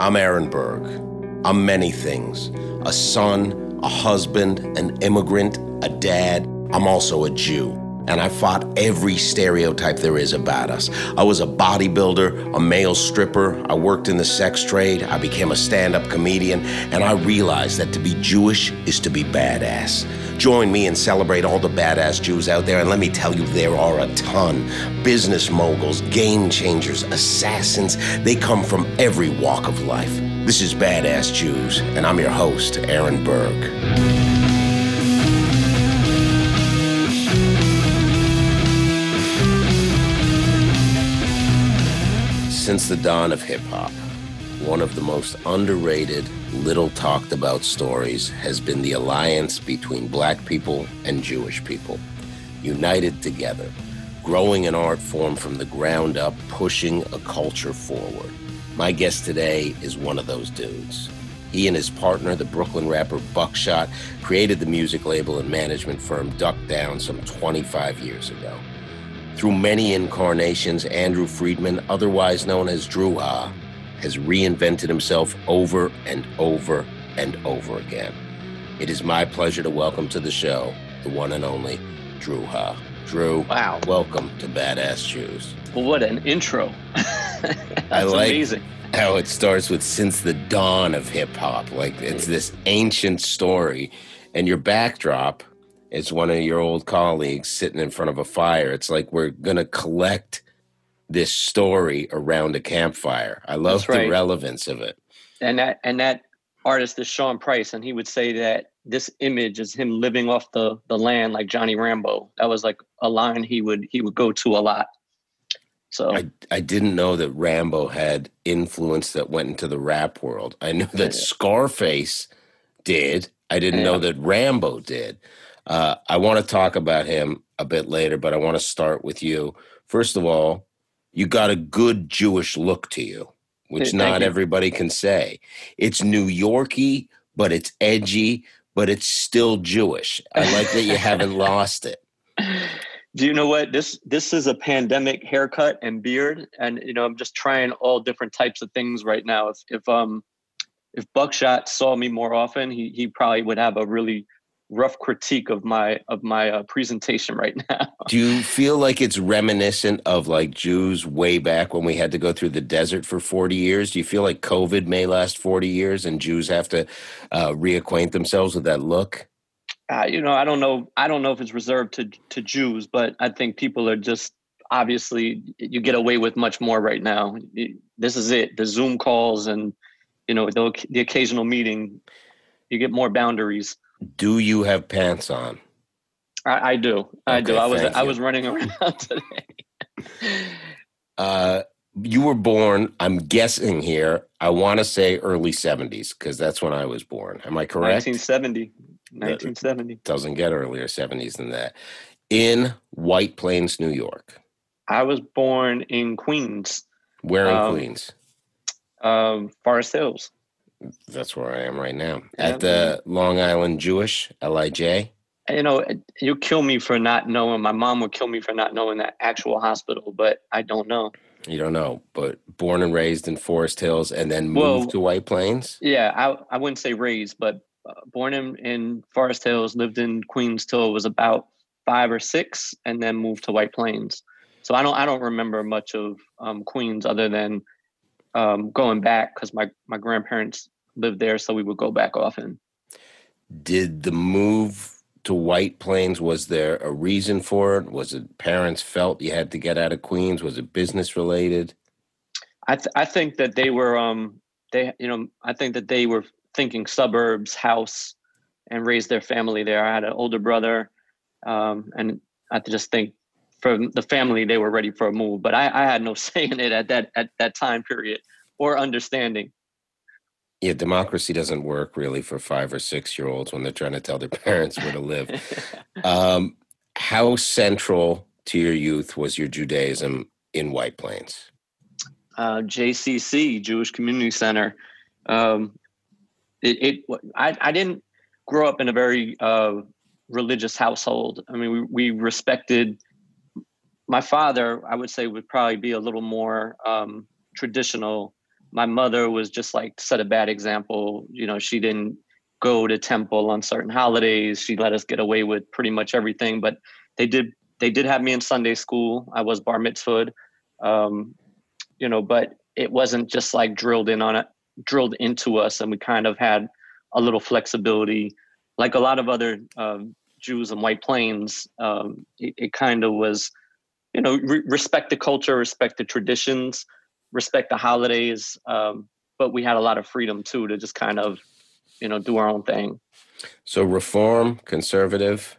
I'm Aaron Berg. I'm many things a son, a husband, an immigrant, a dad. I'm also a Jew. And I fought every stereotype there is about us. I was a bodybuilder, a male stripper, I worked in the sex trade, I became a stand up comedian, and I realized that to be Jewish is to be badass. Join me and celebrate all the badass Jews out there, and let me tell you, there are a ton. Business moguls, game changers, assassins, they come from every walk of life. This is Badass Jews, and I'm your host, Aaron Berg. Since the dawn of hip hop, one of the most underrated, little talked about stories has been the alliance between black people and Jewish people, united together, growing an art form from the ground up, pushing a culture forward. My guest today is one of those dudes. He and his partner, the Brooklyn rapper Buckshot, created the music label and management firm Duck Down some 25 years ago. Through many incarnations, Andrew Friedman, otherwise known as Dru Ha, has reinvented himself over and over and over again. It is my pleasure to welcome to the show the one and only Dru Ha. Drew, wow, welcome to Badass Jews. Well, what an intro! That's I like amazing. how it starts with since the dawn of hip hop. Like it's this ancient story, and your backdrop is one of your old colleagues sitting in front of a fire. It's like we're gonna collect this story around a campfire. I love right. the relevance of it. And that and that artist is Sean Price, and he would say that this image is him living off the the land like Johnny Rambo. That was like a line he would he would go to a lot. So I, I didn't know that Rambo had influence that went into the rap world. I knew that Yeah. Scarface did. I didn't know that Rambo did. Uh, I want to talk about him a bit later, but I want to start with you. First of all, you got a good Jewish look to you, which Thank not you. everybody can say. It's New Yorky, but it's edgy, but it's still Jewish. I like that you haven't lost it. do you know what this this is a pandemic haircut and beard, and you know I'm just trying all different types of things right now. If if um if Buckshot saw me more often, he he probably would have a really rough critique of my of my uh, presentation right now. Do you feel like it's reminiscent of like Jews way back when we had to go through the desert for 40 years? Do you feel like COVID may last 40 years and Jews have to uh, reacquaint themselves with that look? uh, you know, I don't know. I don't know if it's reserved to to Jews, but I think people are just obviously you get away with much more right now. This is it. The Zoom calls and you know the, the occasional meeting. You get more boundaries. Do you have pants on? I, I do. I do. I was I was running around today. Uh, you were born, I'm guessing here, I want to say early 70s because that's when I was born. Am I correct? 1970. 1970. Doesn't get earlier 70s than that. In White Plains, New York. I was born in Queens, Where in Um, Queens? um, Forest Hills. That's where I am right now. At the Long Island Jewish, LIJ. you know, you kill me for not knowing. My mom would kill me for not knowing that actual hospital, but I don't know. You don't know, but born and raised in Forest Hills and then moved Well- to White Plains. Yeah, I I wouldn't say raised, but uh, born in in Forest Hills, lived in Queens till it was about five or six, and then moved to White Plains. So I don't I don't remember much of um, Queens other than um, going back because my my grandparents lived there, so we would go back often. Did the move to White Plains was there a reason for it? Was it parents felt you had to get out of Queens? Was it business related? I th- I think that they were um they you know I think that they were thinking suburbs, house, and raised their family there. I had an older brother, um, and I just think for the family they were ready for a move. But I, I had no say in it at that at that time period or understanding. Yeah, democracy doesn't work really for five or six year olds when they're trying to tell their parents where to live. Um, how central to your youth was your Judaism in White Plains? uh, JCC Jewish Community Center. Um, it, it I, I didn't grow up in a very uh, religious household. I mean, we, we respected my father. I would say would probably be a little more um, traditional my mother was just like set a bad example. You know, she didn't go to temple on certain holidays. She let us get away with pretty much everything. But they did they did have me in Sunday school. I was bar mitzvahed. Um, you know, but it wasn't just like drilled in on it, drilled into us, and we kind of had a little flexibility, like a lot of other um, Jews in White Plains. Um, it, it kind of was, you know, re- respect the culture, respect the traditions, respect the holidays. Um, but we had a lot of freedom too to just kind of, you know, do our own thing. So reform, conservative.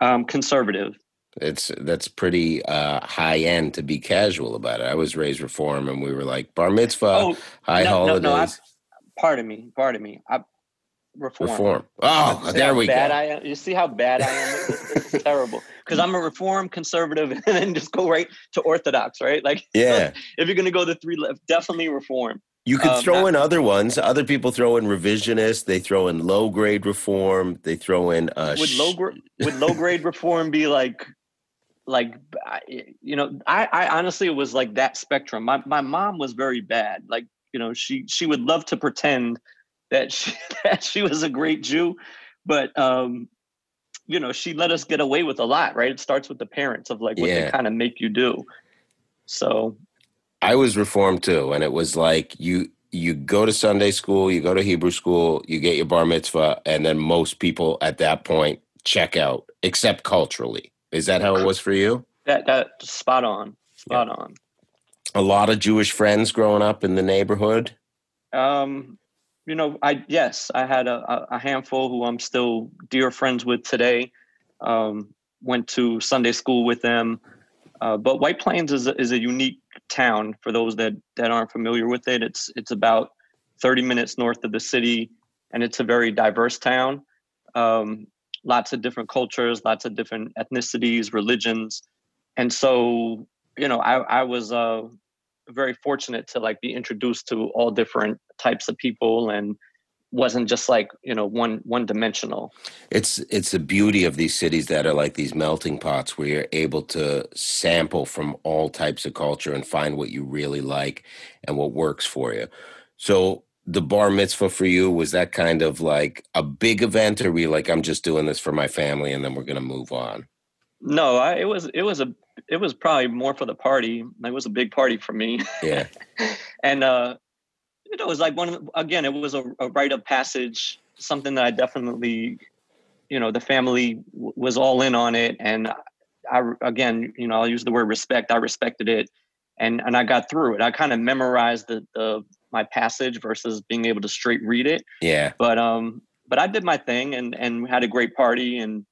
Um, conservative. It's that's pretty uh, high end to be casual about it. I was raised reform, and we were like bar mitzvah, oh, high no, holidays. No, no, I, pardon me, pardon me. I, reform. Reform. Oh, there we bad go. I am. You see how bad I am. is terrible. Because I'm a reform conservative, and then just go right to orthodox, right? Like, yeah. if you're gonna go the three left, definitely reform. You could um, throw not, in other ones. Other people throw in revisionist. They throw in low grade reform. They throw in. Uh, would low gra- would low grade reform be like like you know I, I honestly it was like that spectrum my, my mom was very bad like you know she she would love to pretend that she that she was a great jew but um you know she let us get away with a lot right it starts with the parents of like what yeah. they kind of make you do so i was reformed too and it was like you you go to sunday school you go to hebrew school you get your bar mitzvah and then most people at that point check out except culturally is that how it was for you? That that spot on, spot yeah. on. A lot of Jewish friends growing up in the neighborhood. Um, you know, I yes, I had a, a handful who I'm still dear friends with today. Um, went to Sunday school with them, uh, but White Plains is a, is a unique town for those that that aren't familiar with it. It's it's about 30 minutes north of the city, and it's a very diverse town. Um, lots of different cultures, lots of different ethnicities, religions. And so, you know, I, I was uh, very fortunate to like be introduced to all different types of people and wasn't just like you know one one dimensional it's it's the beauty of these cities that are like these melting pots where you're able to sample from all types of culture and find what you really like and what works for you. So the bar mitzvah for you was that kind of like a big event or were you like i'm just doing this for my family and then we're going to move on no I, it was it was a it was probably more for the party it was a big party for me yeah and uh you know it was like one of the, again it was a, a rite of passage something that i definitely you know the family w- was all in on it and i again you know i'll use the word respect i respected it and and i got through it i kind of memorized the the my passage versus being able to straight read it. Yeah. But um, but I did my thing and and had a great party and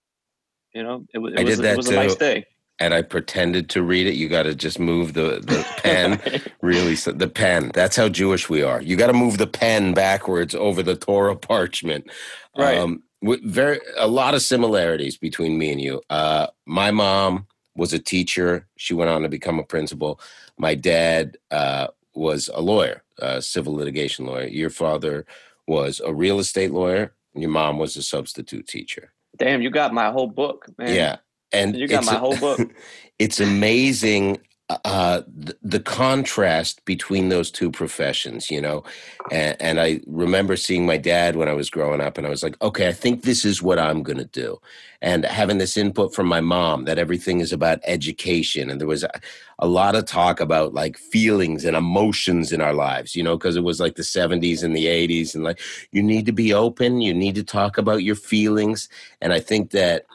you know it, it was it was too. a nice day. And I pretended to read it. You got to just move the the pen. really, the pen. That's how Jewish we are. You got to move the pen backwards over the Torah parchment. Right. Um, very a lot of similarities between me and you. Uh, my mom was a teacher. She went on to become a principal. My dad uh, was a lawyer, a civil litigation lawyer. Your father was a real estate lawyer. And your mom was a substitute teacher. Damn, you got my whole book, man. Yeah, and you got my whole book. it's amazing uh, the, the, contrast between those two professions, you know. And, and, I remember seeing my dad when I was growing up, and I was like, okay, I think this is what I'm going to do. And having this input from my mom that everything is about education. And there was a, a lot of talk about like feelings and emotions in our lives, you know, because it was like the 70s and the 80s. And like, you need to be open, you need to talk about your feelings. And I think that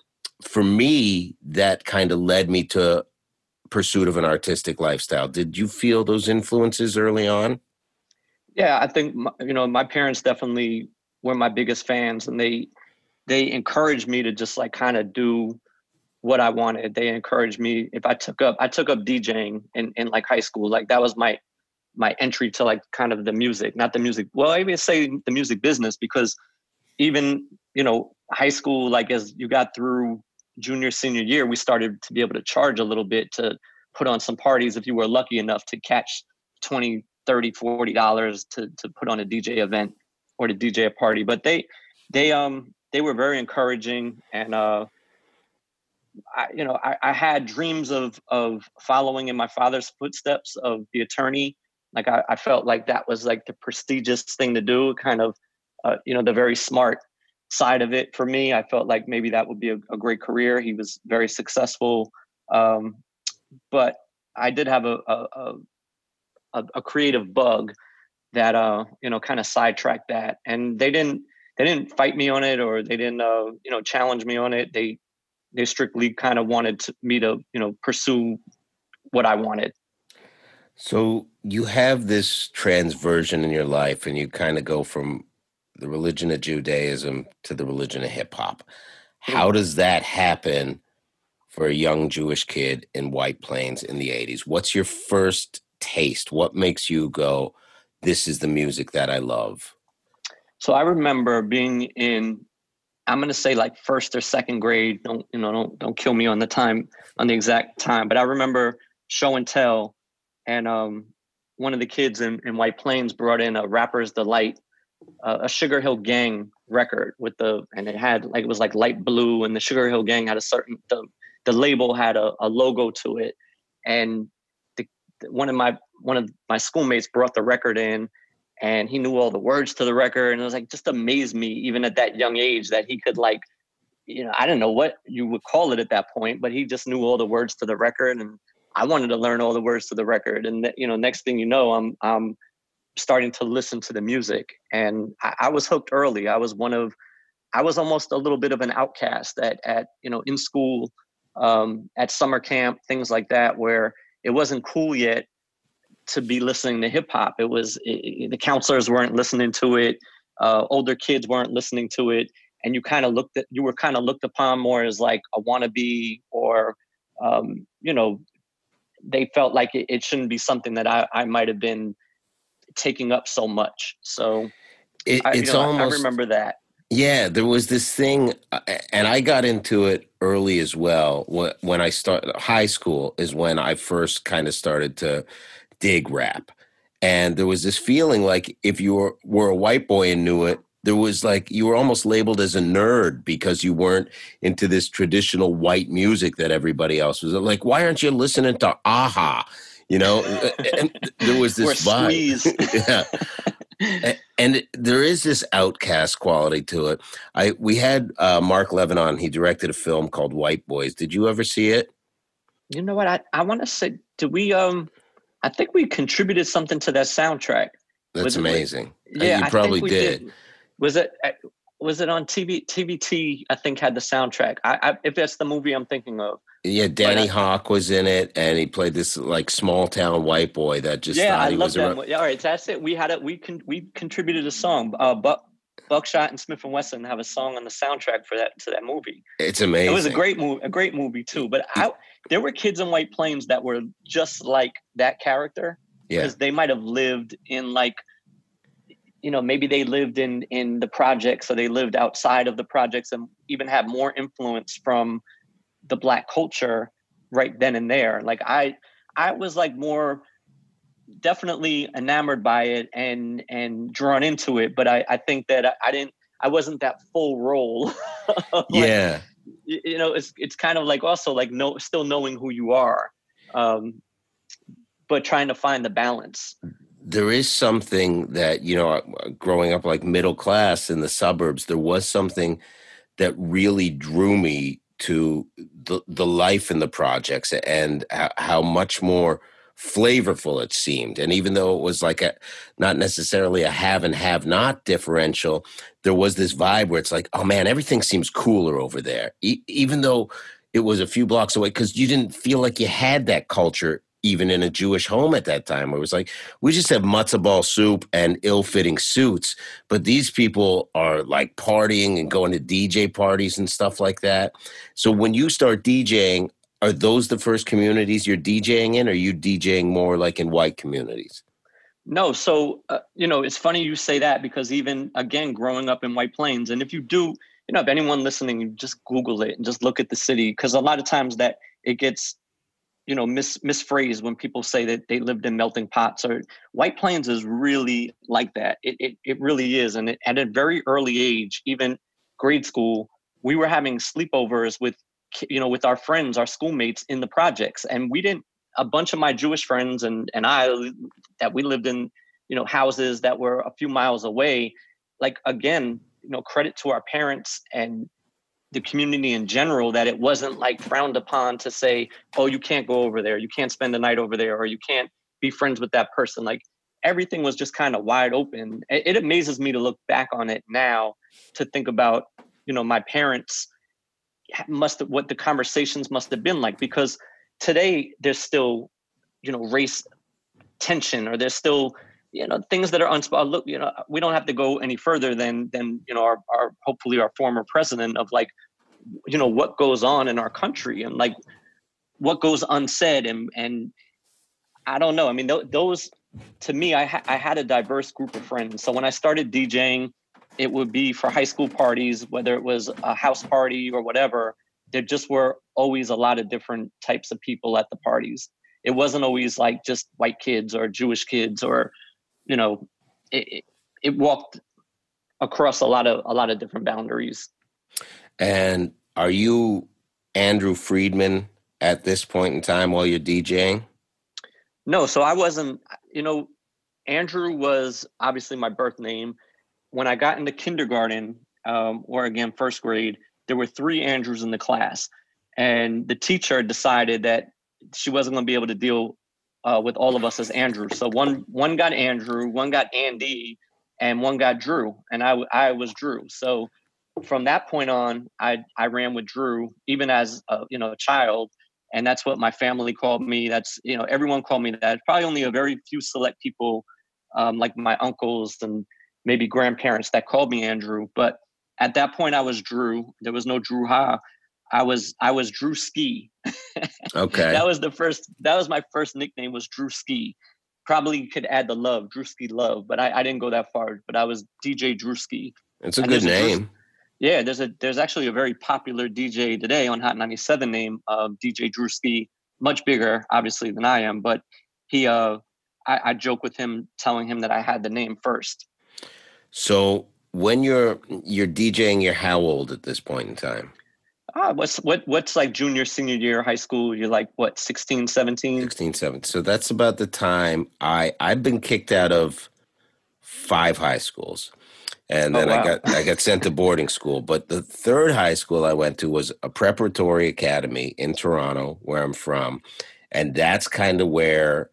for me, that kind of led me to pursuit of an artistic lifestyle. Did you feel those influences early on? Yeah, I think you know my parents definitely were my biggest fans, and they they encouraged me to just like kind of do what I wanted. They encouraged me if I took up I took up DJing in in like high school. Like that was my my entry to like kind of the music, not the music. Well, I even say the music business because even you know high school, like as you got through junior senior year we started to be able to charge a little bit to put on some parties if you were lucky enough to catch 20 30 40 dollars to to put on a dj event or to dj a party. But they they um they were very encouraging and uh I, you know, I, I had dreams of of following in my father's footsteps of the attorney. Like I, I felt like that was like the prestigious thing to do, kind of, uh, you know, the very smart side of it for me. I felt like maybe that would be a, a great career. He was very successful, um, but I did have a a, a, a creative bug that uh you know kind of sidetracked that, and they didn't they didn't fight me on it or they didn't uh you know challenge me on it. They they strictly kind of wanted to, me to you know pursue what I wanted. So you have this transversion in your life, and you kind of go from the religion of Judaism to the religion of hip hop. How does that happen for a young Jewish kid in White Plains in the 80s? What's your first taste? What makes you go, this is the music that I love? So I remember being in I'm gonna say like first or second grade. Don't you know? Don't don't kill me on the time on the exact time. But I remember show and tell, and um, one of the kids in, in White Plains brought in a Rapper's Delight, uh, a Sugar Hill Gang record with the and it had like it was like light blue, and the Sugar Hill Gang had a certain the the label had a, a logo to it, and the, one of my one of my schoolmates brought the record in and he knew all the words to the record and it was like just amazed me even at that young age that he could like you know i don't know what you would call it at that point but he just knew all the words to the record and i wanted to learn all the words to the record. And you know next thing you know i'm i'm starting to listen to the music and i, I was hooked early i was one of i was almost a little bit of an outcast at at you know in school um, at summer camp things like that where it wasn't cool yet to be listening to hip hop. It was it, the counselors weren't listening to it, uh, older kids weren't listening to it, and you kind of looked at you were kind of looked upon more as like a wannabe or um, you know they felt like it, it, shouldn't be something that I, I might have been taking up so much. So it, I, it's you know, almost, I remember that. Yeah, there was this thing, uh, and I got into it early as well. When I started high school, is when I first kind of started to dig rap. And there was this feeling like if you were, were a white boy and knew it, there was like you were almost labeled as a nerd because you weren't into this traditional white music that everybody else was. Like, why aren't you listening to a-ha? You know, and there was this vibe. yeah. and there is this outcast quality to it. I we had uh, Marc Levin on. He directed a film called White Boys. Did you ever see it? You know what? I, I want to say, did we um I think we contributed something to that soundtrack. That's amazing. Uh, yeah, you probably did. did. Was it uh, was it on TV TVT? I think had the soundtrack. I, I if that's the movie I'm thinking of. Yeah, Danny Hoch was in it, and he played this like small town white boy that just yeah, I love that. Around. All right, that's it. We had it. We can we contributed a song. Uh, but Buckshot and Smif-N-Wessun have a song on the soundtrack for that to that movie. It's amazing. It was a great movie, a great movie too. But I, there were kids in White Plains that were just like that character because yeah. they might have lived in like, you know, maybe they lived in in the projects so they lived outside of the projects and even had more influence from the black culture right then and there. Like I, I was like more definitely enamored by it and and drawn into it but i i think that i, I didn't i wasn't that full role. Like, yeah. you know it's it's kind of like also like no still knowing who you are um but trying to find the balance. There is something that you know growing up like middle class in the suburbs there was something that really drew me to the the life in the projects and how much more flavorful it seemed. And even though it was like a not necessarily a have and have not differential there was this vibe where it's like oh man everything seems cooler over there. E- even though it was a few blocks away because you didn't feel like you had that culture even in a Jewish home at that time. Where it was like we just have matzo ball soup and ill-fitting suits, but these people are like partying and going to DJ parties and stuff like that. So when you start DJing, are those the first communities you're DJing in? Or are you DJing more like in white communities? No, so uh, you know it's funny you say that because even again growing up in White Plains, and if you do, you know, if anyone listening, just Google it and just look at the city because a lot of times that it gets, you know, mis misphrased when people say that they lived in melting pots. Or White Plains is really like that. It it, it really is, and it, at a very early age, even grade school, we were having sleepovers with you know with our friends our schoolmates in the projects and we didn't a bunch of my Jewish friends and and I that we lived in you know houses that were a few miles away. Like again, you know, credit to our parents and the community in general that it wasn't like frowned upon to say, oh, you can't go over there, you can't spend the night over there, or you can't be friends with that person. Like everything was just kind of wide open. It, it amazes me to look back on it now to think about, you know, my parents must have, what the conversations must have been like because today there's still, you know, race tension or there's still you know things that are unspoken look you know we don't have to go any further than than you know our, our hopefully our former president of like you know what goes on in our country and like what goes unsaid and and i don't know. I mean th- those to me I, ha- I had a diverse group of friends. So when i started djing it would be for high school parties whether it was a house party or whatever there just were always a lot of different types of people at the parties. It wasn't always like just white kids or jewish kids or you know, it, it walked across a lot of a lot of different boundaries. And are you Andrew Friedman at this point in time while you're DJing? No, so I wasn't. You know, Andrew was obviously my birth name. When I got into kindergarten, um, or again first grade, there were three Andrews in the class, and the teacher decided that she wasn't going to be able to deal uh, with all of us as Andrew. So one one got Andrew, one got Andy, and one got Drew, and I I was Drew. So from that point on, I I ran with Drew even as a, you know a child, and that's what my family called me. That's you know everyone called me that. Probably only a very few select people, um, like my uncles and maybe grandparents, that called me Andrew. But at that point, I was Drew. There was no Dru Ha. I was I was Drew Ski. Okay. that was the first that was my first nickname was Drewski. Probably could add the love, Drewski Love, but I, I didn't go that far. But I was DJ Drewski. It's a and good name. A, yeah, there's a there's actually a very popular DJ today on Hot 97 name of DJ Drewski, much bigger obviously than I am, but he uh I, I joke with him telling him that I had the name first. So when you're you're DJing, you're how old at this point in time? Ah, what's what what's like junior senior year high school you're like what 16 17 16 17 so that's about the time i i've been kicked out of five high schools and oh, then oh, wow. i got i got sent to boarding school but the third high school i went to was a preparatory academy in toronto where i'm from and that's kind of where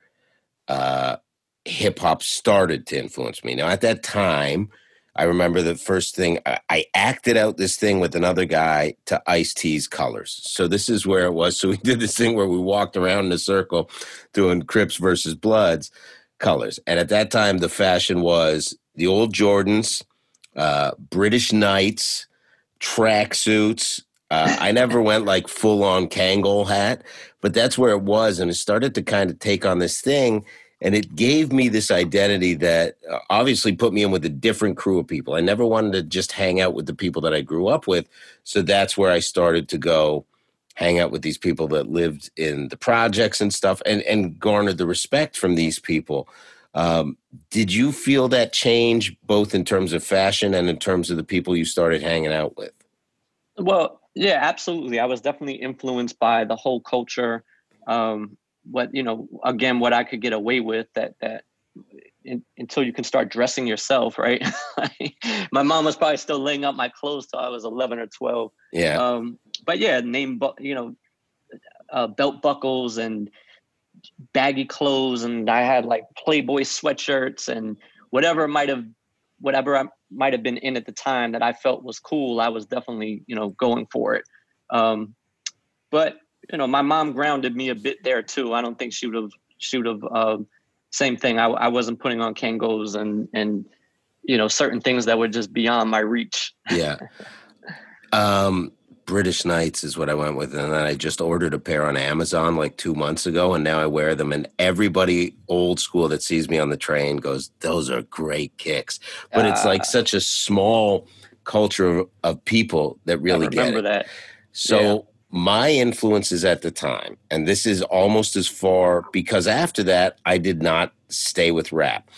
uh hip hop started to influence me now at that time I remember the first thing I, acted out this thing with another guy to Ice T's colors. So this is where it was. So we did this thing where we walked around in a circle doing Crips versus Bloods colors. And at that time, the fashion was the old Jordans, uh, British Knights, tracksuits. Uh, I never went like full on Kangol hat, but that's where it was. And it started to kind of take on this thing and it gave me this identity that uh, obviously put me in with a different crew of people. I never wanted to just hang out with the people that I grew up with. So that's where I started to go hang out with these people that lived in the projects and stuff and, and garnered the respect from these people. Um, did you feel that change both in terms of fashion and in terms of the people you started hanging out with? Well, yeah, absolutely. I was definitely influenced by the whole culture. Um, what you know again what i could get away with that that in, until you can start dressing yourself right? My mom was probably still laying out my clothes till i was 11 or 12 yeah. Um but yeah name you know uh, belt buckles and baggy clothes and i had like playboy sweatshirts and whatever might have whatever i might have been in at the time that i felt was cool i was definitely you know going for it. Um but you know, my mom grounded me a bit there too. I don't think she would have she would have uh, same thing. I, I wasn't putting on Kangols and and you know certain things that were just beyond my reach. yeah. Um, British Knights is what I went with, and then I just ordered a pair on Amazon like two months ago, and now I wear them. And everybody old school that sees me on the train goes, "Those are great kicks," but uh, it's like ah. such a small culture of, of people that really get it. that. So. Yeah my influences at the time, and this is almost as far because after that, I did not stay with rap,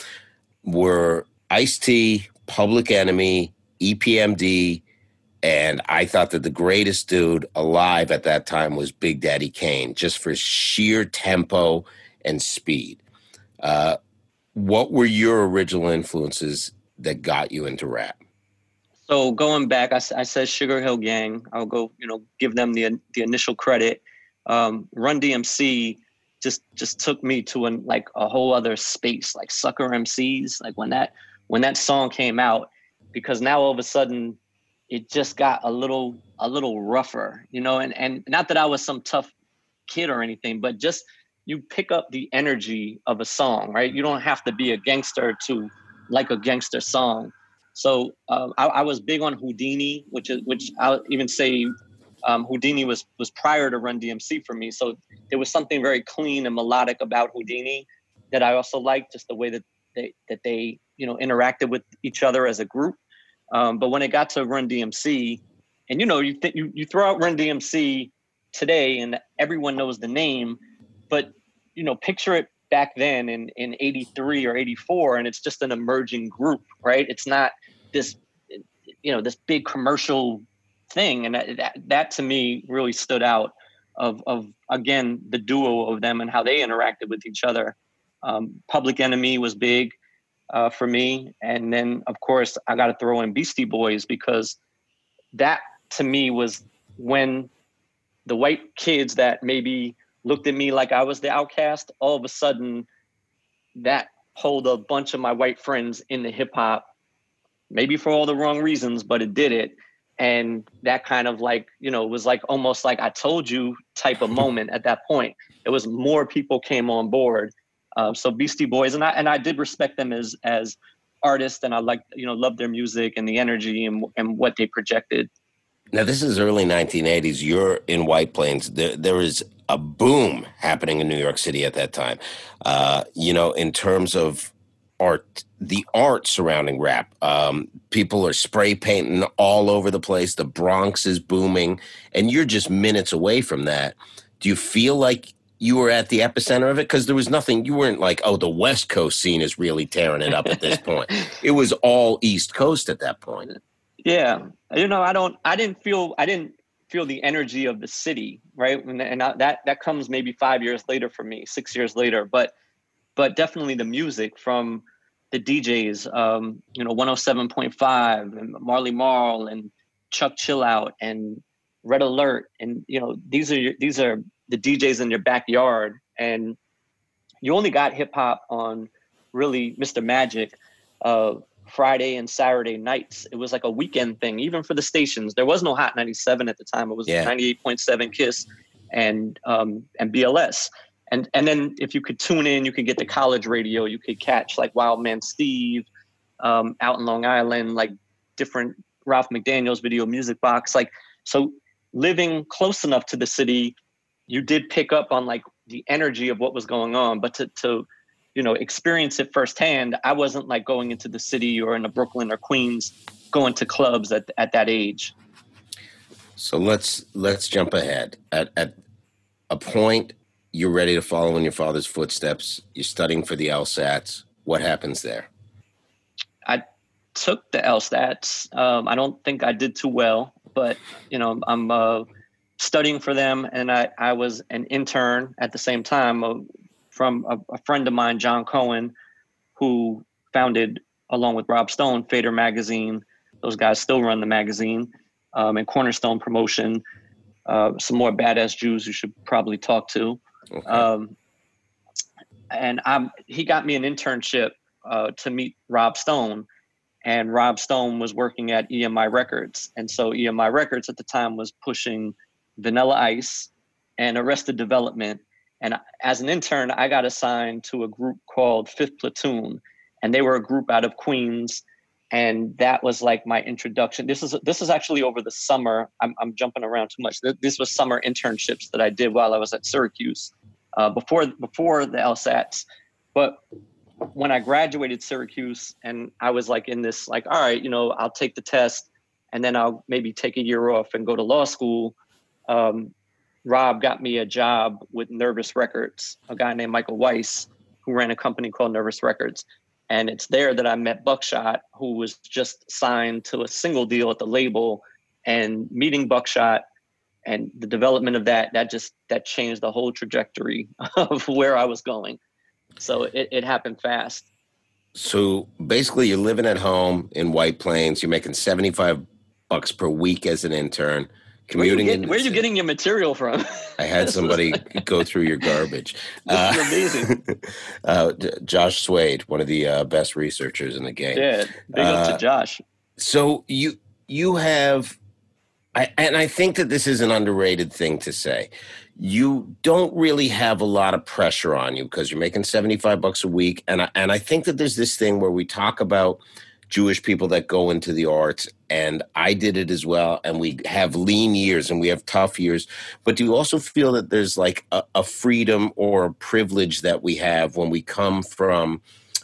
were Ice T, Public Enemy, EPMD, And I thought that the greatest dude alive at that time was Big Daddy Kane, just for sheer tempo and speed. Uh, what were your original influences that got you into rap? So going back, I, I said Sugar Hill Gang. I'll go, you know, give them the the initial credit. Um, Run DMC just just took me to an like a whole other space, like Sucker MCs. Like when that when that song came out, because now all of a sudden it just got a little a little rougher, you know. And and not that I was some tough kid or anything, but just you pick up the energy of a song, right? You don't have to be a gangster to like a gangster song. So uh, I, I, was big on Whodini, which is which I'll even say um, Whodini was was prior to Run DMC for me. So there was something very clean and melodic about Whodini that I also liked, just the way that they that they you know interacted with each other as a group. Um, but when it got to Run DMC, and you know you th- you you throw out Run DMC today, and everyone knows the name, but you know picture it back then in in 83 or 84 and it's just an emerging group right it's not this you know this big commercial thing. And that, that to me really stood out of of again the duo of them and how they interacted with each other. Um, public enemy was big uh, for me. And then of course i got to throw in beastie boys because that to me was when the white kids that maybe looked at me like i was the outcast all of a sudden that pulled a bunch of my white friends into hip-hop maybe for all the wrong reasons but it did it. And that kind of like you know was like almost like i told you type of moment at that point. It was more people came on board. Uh, so beastie boys and i and i did respect them as as artists and i like you know loved their music and the energy and, and what they projected. Now this is early 1980s you're in white plains. There, there is a boom happening in new york city at that time. Uh, you know in terms of art the art surrounding rap. Um, people are spray painting all over the place. The bronx is booming and you're just minutes away from that. Do you feel like you were at the epicenter of it? Because there was nothing you weren't like oh the west coast scene is really tearing it up at this point. It was all east coast at that point. Yeah. You know i don't i didn't feel i didn't feel the energy of the city right? And, and I, that that comes maybe five years later for me six years later. But but definitely the music from the DJs, um, you know, 107.5 and Marley Marl and Chuck Chillout and Red Alert. And, you know, these are, your, these are the DJs in your backyard. And you only got hip hop on really Mr. Magic uh, Friday and Saturday nights. It was like a weekend thing, even for the stations. There was no Hot 97 at the time. It was yeah. 98.7 Kiss and um, and BLS and and then if you could tune in, you could get the college radio. You could catch like Wildman Steve um, out in Long Island, like different Ralph McDaniels video music box. Like so, living close enough to the city, you did pick up on like the energy of what was going on. But to to you know experience it firsthand, I wasn't like going into the city or in the Brooklyn or Queens, going to clubs at at that age. So let's let's jump ahead at at a point you're ready to follow in your father's footsteps. You're studying for the LSATs. What happens there? I took the LSATs. Um, I don't think I did too well, but you know, I'm uh, studying for them, and I, I was an intern at the same time uh, from a, a, friend of mine, Jon Cohen, who founded along with Rob Stone Fader Magazine. Those guys still run the magazine um, and Cornerstone Promotion. Uh, some more badass Jews you should probably talk to. Um, and I'm, he got me an internship uh, to meet Rob Stone. And Rob Stone was working at EMI Records. And so EMI Records at the time was pushing Vanilla Ice and Arrested Development. And as an intern, I got assigned to a group called Fifth Platoon. And they were a group out of Queens. And that was like my introduction. This is this is actually over the summer. I'm, I'm jumping around too much. This was summer internships that I did while I was at Syracuse uh, before before the LSATs. But when I graduated Syracuse and I was like in this like, all right, you know, I'll take the test and then I'll maybe take a year off and go to law school. Um, Rob got me a job with Nervous Records, a guy named Michael Weiss, who ran a company called Nervous Records. And it's there that I met Buckshot, who was just signed to a single deal at the label and meeting Buckshot and the development of that that just that changed the whole trajectory of where I was going. So it, it happened fast. So basically, you're living at home in White Plains. You're making 75 bucks per week as an intern commuting. Where are you, get, where are you getting your material from? I had somebody go through your garbage. Uh, amazing. Uh, Josh Swade, one of the uh, best researchers in the game. Yeah, big up to uh, Josh. So you you have, I, and I think that this is an underrated thing to say. You don't really have a lot of pressure on you because you're making seventy five bucks a week, and I, and I think that there's this thing where we talk about Jewish people that go into the arts, and I did it as well. And we have lean years and we have tough years. But do you also feel that there's like a, a freedom or a privilege that we have when we come from,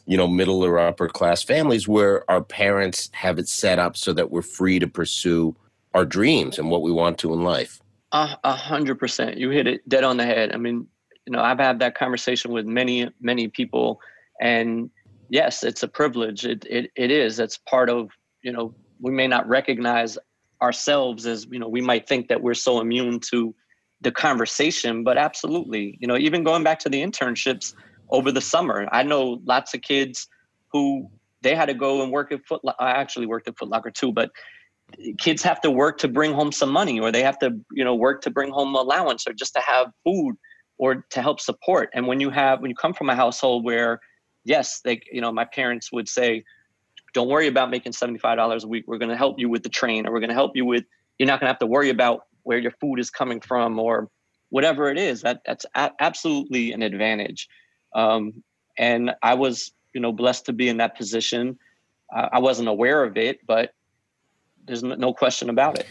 you know, middle or upper class families where our parents have it set up so that we're free to pursue our dreams and what we want to in life? A hundred percent. You hit it dead on the head. I mean, you know, I've had that conversation with many, many people, and yes, it's a privilege. It, it, it is. It's part of, you know, we may not recognize ourselves as, you know, we might think that we're so immune to the conversation, but absolutely, you know, even going back to the internships over the summer, I know lots of kids who they had to go and work at Foot. I actually worked at Foot Locker too, but kids have to work to bring home some money, or they have to, you know, work to bring home allowance, or just to have food, or to help support. And when you have, when you come from a household where yes, they, you know, my parents would say, don't worry about making $75 a week. We're going to help you with the train or we're going to help you with, you're not going to have to worry about where your food is coming from or whatever it is. That that's a- absolutely an advantage. Um, and I was, you know, blessed to be in that position. Uh, I wasn't aware of it, but there's no question about it.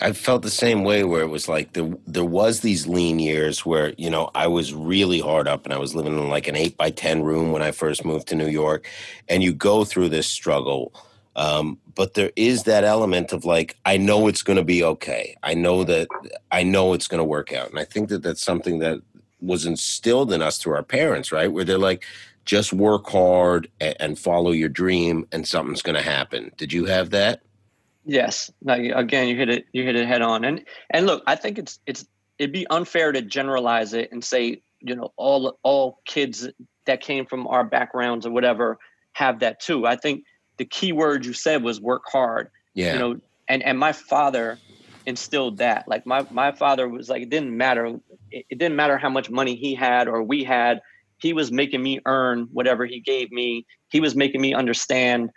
I felt the same way where it was like there there was these lean years where you know I was really hard up and I was living in like an eight by ten room when I first moved to New York, and you go through this struggle. Um, but there is that element of like I know it's going to be okay. I know that I know it's going to work out, and I think that that's something that was instilled in us through our parents, right? Where they're like, just work hard and, and follow your dream, and something's going to happen. Did you have that? Yes. Now, again, you hit it. You hit it head on. And and look, I think it's it's it'd be unfair to generalize it and say you know all all kids that came from our backgrounds or whatever have that too. I think the key word you said was work hard. Yeah. You know, and and my father instilled that. Like my my father was like it didn't matter. It, it didn't matter how much money he had or we had. He was making me earn whatever he gave me. He was making me understand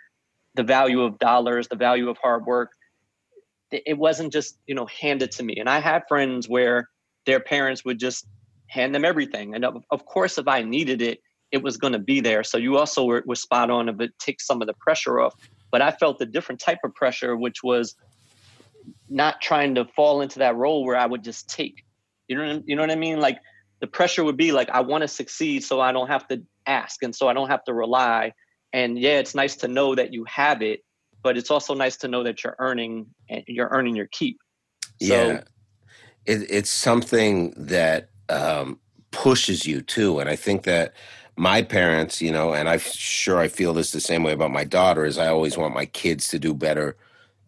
the value of dollars, the value of hard work. It wasn't just, you know, handed to me. And I had friends where their parents would just hand them everything. And of, of course, if I needed it, it was going to be there. So you also were, were spot on if it takes some of the pressure off. But I felt a different type of pressure, which was not trying to fall into that role where I would just take. You know, you know what I mean? Like the pressure would be like, I want to succeed, so I don't have to ask, and so I don't have to rely and yeah it's nice to know that you have it but it's also nice to know that you're earning and you're earning your keep. So, yeah. It, it's something that um, pushes you too and i think that my parents you know and i'm sure i feel this the same way about my daughter is i always want my kids to do better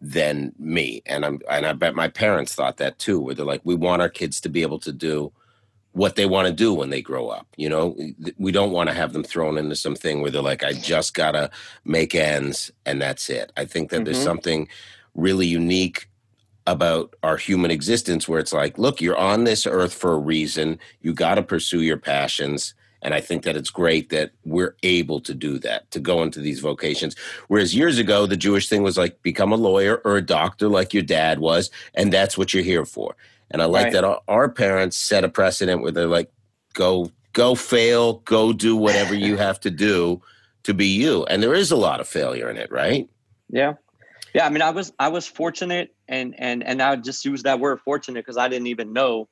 than me and i'm and i bet my parents thought that too where they're like we want our kids to be able to do what they want to do when they grow up. You know, we don't want to have them thrown into something where they're like, I just got to make ends and that's it. I think that mm-hmm. there's something really unique about our human existence where it's like, look, you're on this earth for a reason. You got to pursue your passions. And I think that it's great that we're able to do that, to go into these vocations. Whereas years ago, the Jewish thing was like, become a lawyer or a doctor like your dad was, and that's what you're here for. And I like right. that our, parents set a precedent where they're like, go, go fail, go do whatever you have to do to be you. And there is a lot of failure in it, right? Yeah. Yeah. I mean, I was, I was fortunate and, and, and I just use that word fortunate because I didn't even know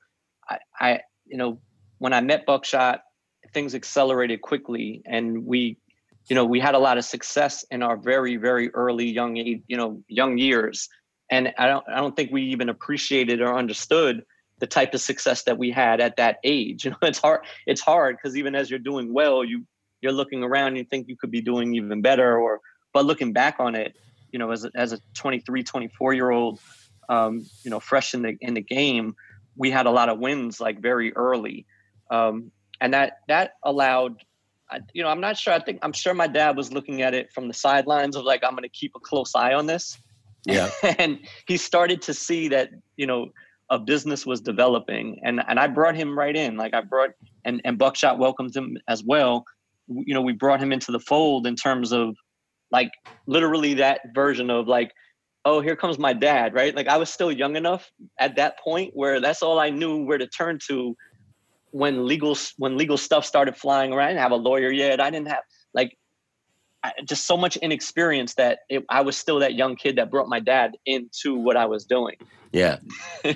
I, I, you know, when I met Buckshot, things accelerated quickly and we, you know, we had a lot of success in our very, very early young, you know, young years and I don't I don't think we even appreciated or understood the type of success that we had at that age. You know, it's hard it's hard because even as you're doing well, you you're looking around and you think you could be doing even better or but looking back on it, you know, as a, as a 23, 24 year old, um, you know, fresh in the in the game, we had a lot of wins like very early, um, and that that allowed. You know, I'm not sure. I think I'm sure my dad was looking at it from the sidelines of like, I'm going to keep a close eye on this. Yeah. and he started to see that, you know, a business was developing and and I brought him right in. Like I brought and and Buckshot welcomed him as well. You know, we brought him into the fold in terms of like literally that version of like oh here comes my dad right like i was still young enough at that point where that's all i knew where to turn to when legal when legal stuff started flying around i didn't have a lawyer yet i didn't have like I, just so much inexperience that it, i was still that young kid that brought my dad into what i was doing. Yeah.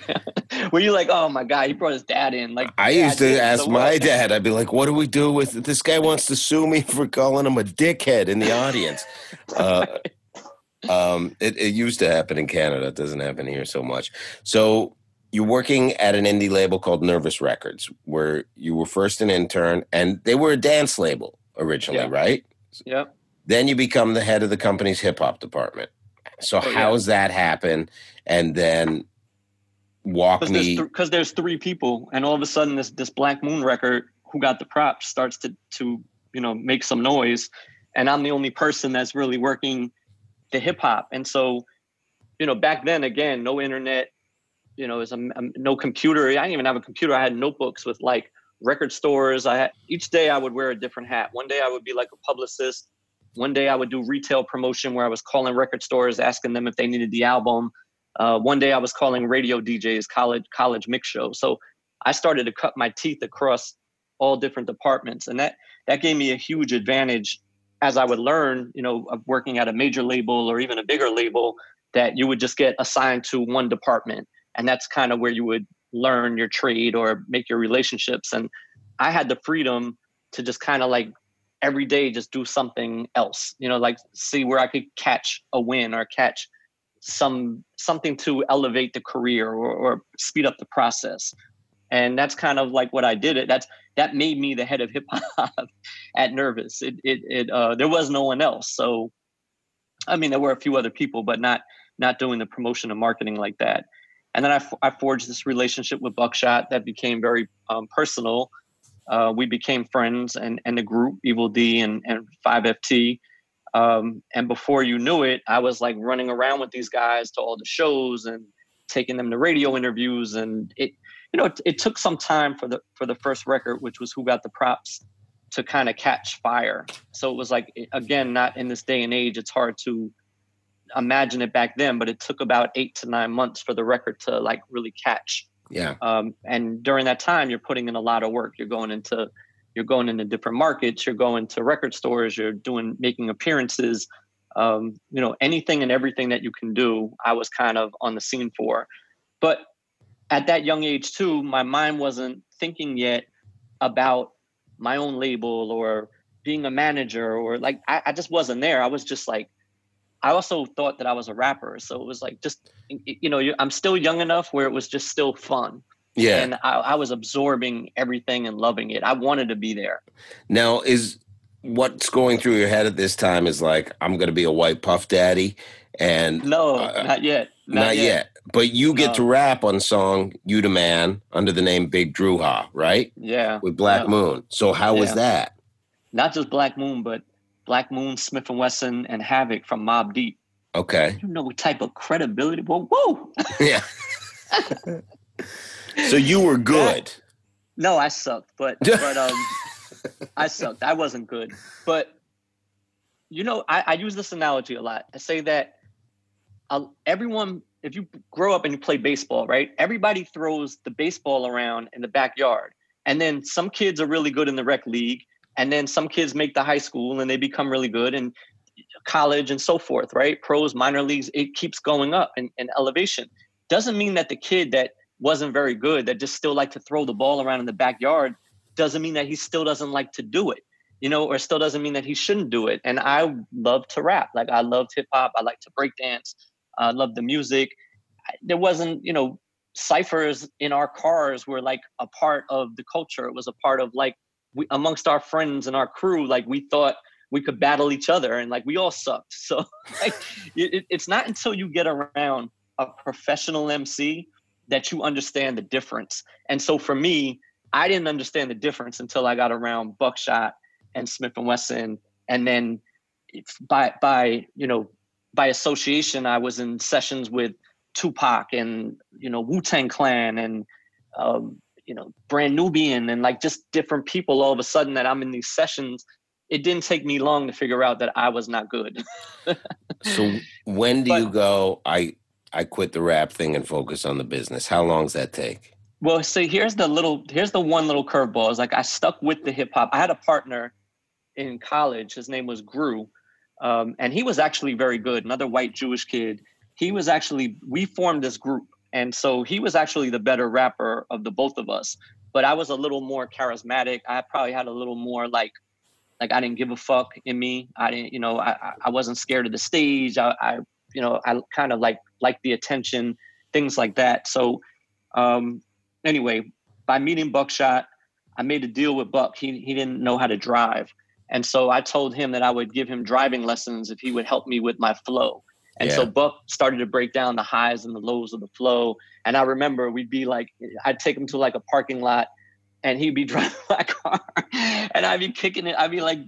Were you like oh my god he brought his dad in. Like i used to ask my dad i'd be like what do we do with this guy wants to sue me for calling him a dickhead in the audience. Uh, um, it, it used to happen in canada. It doesn't happen here so much. So you're working at an indie label called nervous records where you were first an intern and they were a dance label originally Yeah. right? Yep then you become the head of the company's hip hop department. So Oh, how yeah. that happen? And then walk because me. there's, because there's three people and all of a sudden this this black moon record who got the props starts to to you know make some noise and i'm the only person that's really working the hip hop and so you know back then again no internet you know, was a, a- no computer. I didn't even have a computer. I had notebooks with like record stores. I had each day I would wear a different hat. One day I would be like a publicist. One day I would do retail promotion where I was calling record stores, asking them if they needed the album. Uh, one day I was calling radio DJs, college college mix shows. So I started to cut my teeth across all different departments, and that that gave me a huge advantage as I would learn, you know, of working at a major label or even a bigger label. That you would just get assigned to one department, and that's kind of where you would learn your trade or make your relationships. And I had the freedom to just kind of like every day just do something else, you know, like see where I could catch a win or catch some something to elevate the career or, or speed up the process. And that's kind of like what I did. It that's that made me the head of hip hop at Nervous. It it it uh, there was no one else. So, I mean, there were a few other people, but not not doing the promotion and marketing like that. And then I, I forged this relationship with Buckshot that became very um, personal. Uh, we became friends, and and the group Evil Dee and and Five FT. Um, and before you knew it, I was like running around with these guys to all the shows and taking them to radio interviews. And it, you know, it, it took some time for the for the first record, which was Who Got the Props, to kind of catch fire. So it was like again, not in this day and age, it's hard to imagine it back then, but it took about eight to nine months for the record to like really catch. Yeah. Um, and during that time, you're putting in a lot of work. You're going into you're going into different markets. You're going to record stores. You're doing making appearances. Um, you know anything and everything that you can do. I was kind of on the scene for, but at that young age too, my mind wasn't thinking yet about my own label or being a manager or like I, I just wasn't there. I was just like I also thought that I was a rapper, so it was like just you know I'm still young enough where it was just still fun, Yeah. and I, I was absorbing everything and loving it. I wanted to be there. Now, is what's going through your head at this time is like, I'm going to be a white puff daddy, and No, Uh, not yet. not, yet. But you get No. to rap on song "You the Man" under the name Big Dru Ha, right? Yeah, With Black Yeah. Moon. So how was that? not just Black Moon, but Black Moon, Smif-N-Wessun, and Havoc from Mobb Deep. Okay. You know what type of credibility? Well, whoa. Yeah. so you were good. No, I sucked, but but um, I sucked. I wasn't good. But you know, I, I use this analogy a lot. I say that uh, everyone, if you grow up and you play baseball, right? Everybody throws the baseball around in the backyard, and then some kids are really good in the rec league, and then some kids make the high school and they become really good and college and so forth, right? Pros, minor leagues, it keeps going up in, in elevation. Doesn't mean that the kid that wasn't very good, that just still like to throw the ball around in the backyard, doesn't mean that he still doesn't like to do it, you know, or still doesn't mean that he shouldn't do it. And I love to rap. Like I loved hip hop. I like to break dance. I love the music. There wasn't, you know, ciphers in our cars were like a part of the culture. It was a part of like we amongst our friends and our crew, like we thought we could battle each other and like we all sucked. So like it, it- it's not until you get around a professional MC that you understand the difference. And so for me, I didn't understand the difference until I got around Buckshot and Smif-N-Wessun, and then by by you know by association, I was in sessions with Tupac and you know Wu Tang Clan and um, you know Brand Nubian and like just different people. All of a sudden, that I'm in these sessions, it didn't take me long to figure out that I was not good. so when do but, you go? I I quit the rap thing and focus on the business. How long does that take? Well, see, here's the little, here's the one little curveball. Is like I stuck with the hip hop. I had a partner in college. His name was Gru, um, and he was actually very good. Another white Jewish kid. He was actually we formed this group, and so he was actually the better rapper of the both of us. But I was a little more charismatic. I probably had a little more like like I didn't give a fuck in me. I didn't, you know, I I wasn't scared of the stage. I, I you know, I kind of like like the attention, things like that. So um, anyway, by meeting Buckshot, I made a deal with Buck. He he didn't know how to drive. And so I told him that I would give him driving lessons if he would help me with my flow. And yeah. so Buck started to break down the highs and the lows of the flow. And I remember we'd be like, I'd take him to like a parking lot and he'd be driving my car and I'd be kicking it. I'd be like,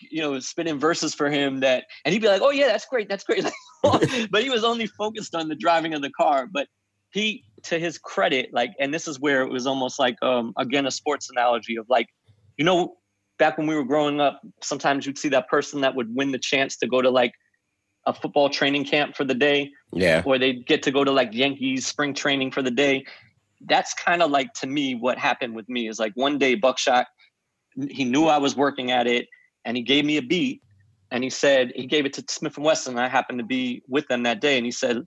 you know, spinning verses for him that, and he'd be like, oh yeah, that's great. That's great. but he was only focused on the driving of the car. But he, to his credit, like, and this is where it was almost like, um, again, a sports analogy of like, you know, back when we were growing up, sometimes you'd see that person that would win the chance to go to like a football training camp for the day. Yeah. Or they'd get to go to like Yankees spring training for the day. That's kind of like to me what happened with me is like one day Buckshot, he knew I was working at it and he gave me a beat and he said he gave it to Smif-N-Wessun. I happened to be with them that day and he said,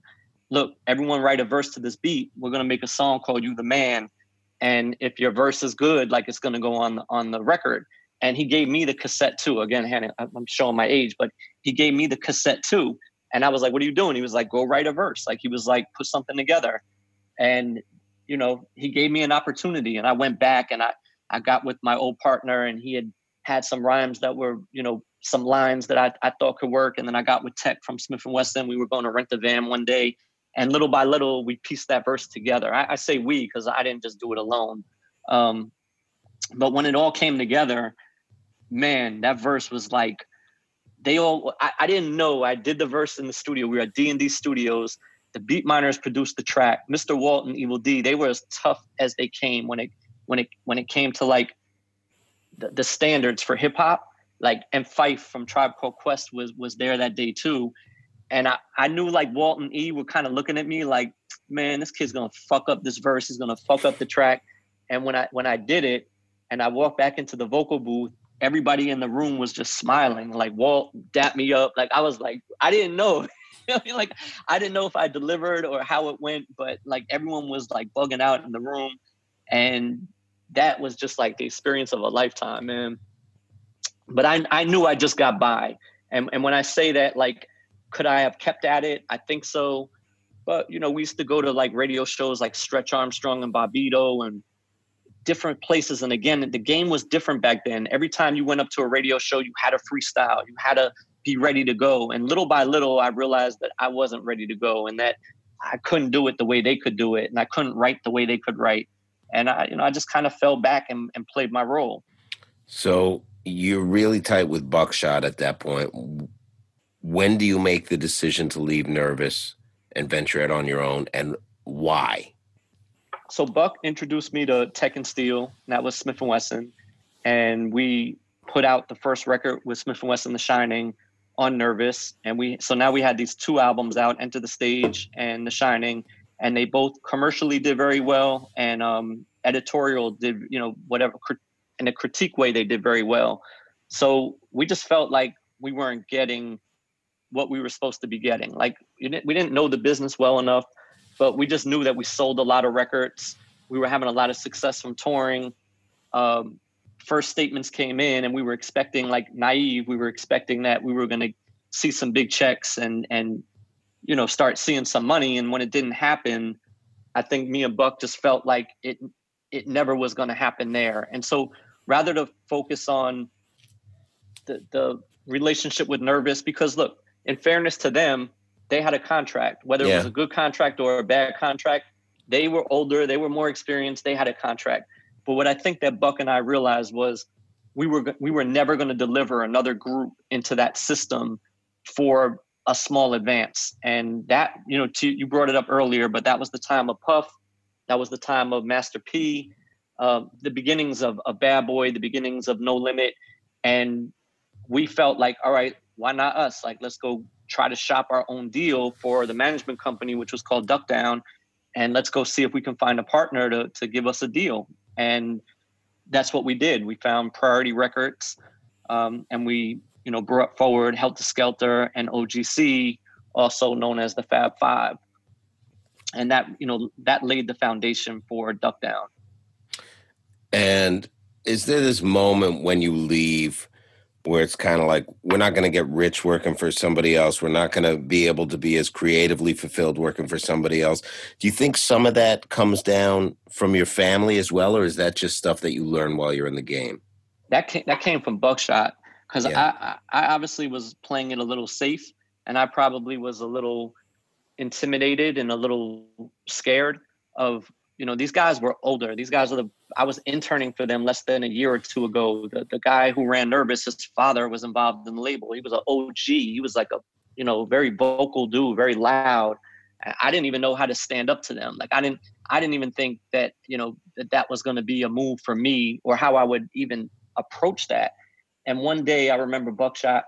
Look, everyone write a verse to this beat. We're gonna make a song called You the Man. And if your verse is good, like it's gonna go on on the record and he gave me the cassette too. Again, I'm showing my age, but he gave me the cassette too. And I was like, "What are you doing?" He was like, "Go write a verse." Like he was like, "Put something together." And you know, he gave me an opportunity, and I went back and I I got with my old partner, and he had had some rhymes that were you know some lines that I, I thought could work, and then I got with Tek from Smif-N-Wessun. We were going to rent the van one day, and little by little we pieced that verse together. I, I say we because I didn't just do it alone. Um, but when it all came together, man, that verse was like they all I, I didn't know. I did the verse in the studio. We were at D and D Studios. The Beatminerz produced the track. Mr. Walton, Evil Dee, they were as tough as they came when it when it when it came to like the, the standards for hip hop. Like and Phife from Tribe Called Quest was was there that day too. And I, I knew like Walton E were kind of looking at me like, man, this kid's gonna fuck up this verse. He's gonna fuck up the track. And when I when I did it, and I walked back into the vocal booth, everybody in the room was just smiling. Like Walt dapped me up. Like I was like, I didn't know. like I didn't know if I delivered or how it went, but like everyone was like bugging out in the room. And that was just like the experience of a lifetime, man. But I I knew I just got by. And and when I say that, like, could I have kept at it? I think so. But you know, we used to go to like radio shows like Stretch Armstrong and Bobbito and different places. And again, the game was different back then. Every time you went up to a radio show, you had a freestyle, you had to be ready to go. And little by little, I realized that I wasn't ready to go and that I couldn't do it the way they could do it. And I couldn't write the way they could write. And I, you know, I just kind of fell back and, and played my role. So you're really tight with Buckshot at that point. When do you make the decision to leave Nervous and venture out on your own, and why? So Buck introduced me to Tek and Steele, and that was Smif-N-Wessun, and we put out the first record with Smif-N-Wessun, The Shining, on Nervous, and we so now we had these two albums out, Enta da Stage and The Shining, and they both commercially did very well, and um, editorial did you know whatever in a critique way they did very well. So we just felt like we weren't getting what we were supposed to be getting. Like we didn't know the business well enough but we just knew that we sold a lot of records. We were having a lot of success from touring. Um, first statements came in, and we were expecting, like naive, we were expecting that we were going to see some big checks and and you know start seeing some money. And when it didn't happen, I think me and Buck just felt like it it never was going to happen there. And so rather to focus on the the relationship with Nervous, because look, in fairness to them, they had a contract, whether yeah. it was a good contract or a bad contract. They were older, they were more experienced, they had a contract. But what I think that Buck and I realized was we were we were never going to deliver another group into that system for a small advance. And that, you know, to, you brought it up earlier, but that was the time of Puff, that was the time of Master P, uh, the beginnings of, of Bad Boy, the beginnings of No Limit, and we felt like, all right, why not us? Like, let's go try to shop our own deal for the management company, which was called Duck Down, and let's go see if we can find a partner to to give us a deal. And that's what we did. We found Priority Records, um, and we you know brought forward Heltah Skeltah and OGC, also known as the Fab Five, and that you know that laid the foundation for Duck Down. And is there this moment when you leave where it's kind of like we're not going to get rich working for somebody else. We're not going to be able to be as creatively fulfilled working for somebody else. Do you think some of that comes down from your family as well or is that just stuff that you learn while you're in the game? That came, that came from buckshot because yeah. I, I obviously was playing it a little safe and i probably was a little intimidated and a little scared of you know these guys were older. These guys are the i was interning for them less than a year or two ago. The, the guy who ran nervous his father was involved in the label. He was an og he was like a you know very vocal dude very loud. I didn't even know how to stand up to them. Like i didn't i didn't even think that you know that that was going to be a move for me or how i would even approach that. And one day i remember buckshot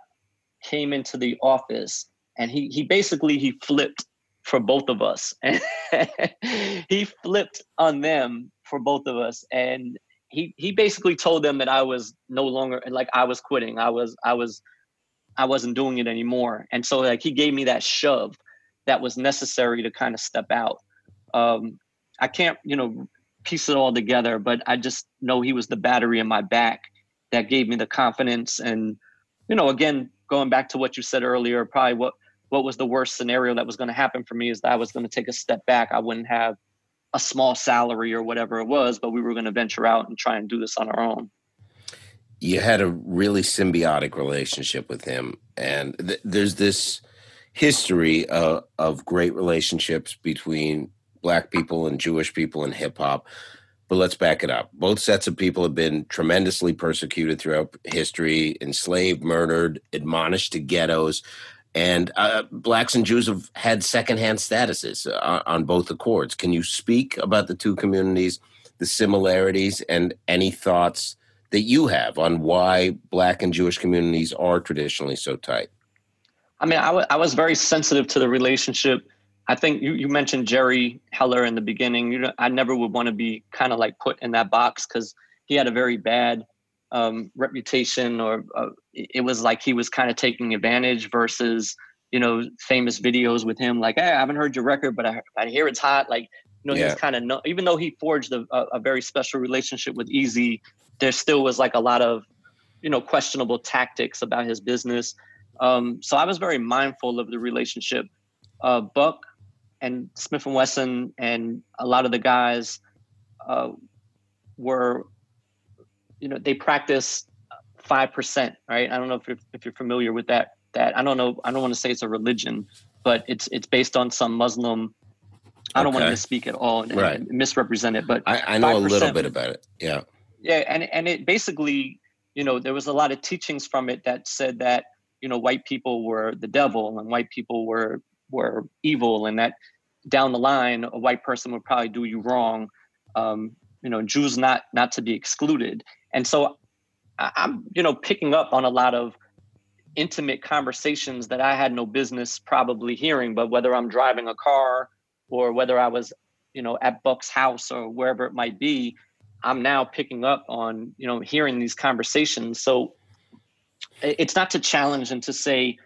came into the office and he he basically he flipped for both of us. he flipped on them for both of us. And he he basically told them that I was no longer like I was quitting. I was I was I wasn't doing it anymore. And so like he gave me that shove that was necessary to kind of step out. Um, I can't, you know, piece it all together, but I just know he was the battery in my back that gave me the confidence and you know, again, going back to what you said earlier, probably what what was the worst scenario that was going to happen for me is that I was going to take a step back. I wouldn't have a small salary or whatever it was, but we were going to venture out and try and do this on our own. You had a really symbiotic relationship with him, and th- there's this history of, of great relationships between black people and Jewish people in hip hop. But let's back it up. Both sets of people have been tremendously persecuted throughout history, enslaved, murdered, admonished to ghettos and uh, blacks and Jews have had secondhand statuses uh, on both accords. Can you speak about the two communities, the similarities, and any thoughts that you have on why black and Jewish communities are traditionally so tight? I mean, I, w- I was very sensitive to the relationship. I think you, you mentioned Jerry Heller in the beginning. You know, I never would want to be kind of like put in that box because he had a very bad um, reputation or uh, it was like he was kind of taking advantage versus you know famous videos with him like hey i haven't heard your record but i, I hear it's hot like you know yeah. he's kind of no, even though he forged a, a very special relationship with Eazy there still was like a lot of you know questionable tactics about his business um, so i was very mindful of the relationship uh, buck and Smif-N-Wessun and a lot of the guys uh, were you know they practice five percent, right? I don't know if you're, if you're familiar with that. That I don't know. I don't want to say it's a religion, but it's it's based on some Muslim. I don't want to misspeak at all and, right. misrepresent it, but I, I know a little bit about it. Yeah, yeah, and and it basically, you know, there was a lot of teachings from it that said that you know white people were the devil and white people were were evil, and that down the line a white person would probably do you wrong. Um, you know, Jews not not to be excluded, and so I'm, you know, picking up on a lot of intimate conversations that I had no business probably hearing, but whether I'm driving a car or whether I was, you know, at Buck's house or wherever it might be, I'm now picking up on, you know, hearing these conversations. So it's not to challenge and to say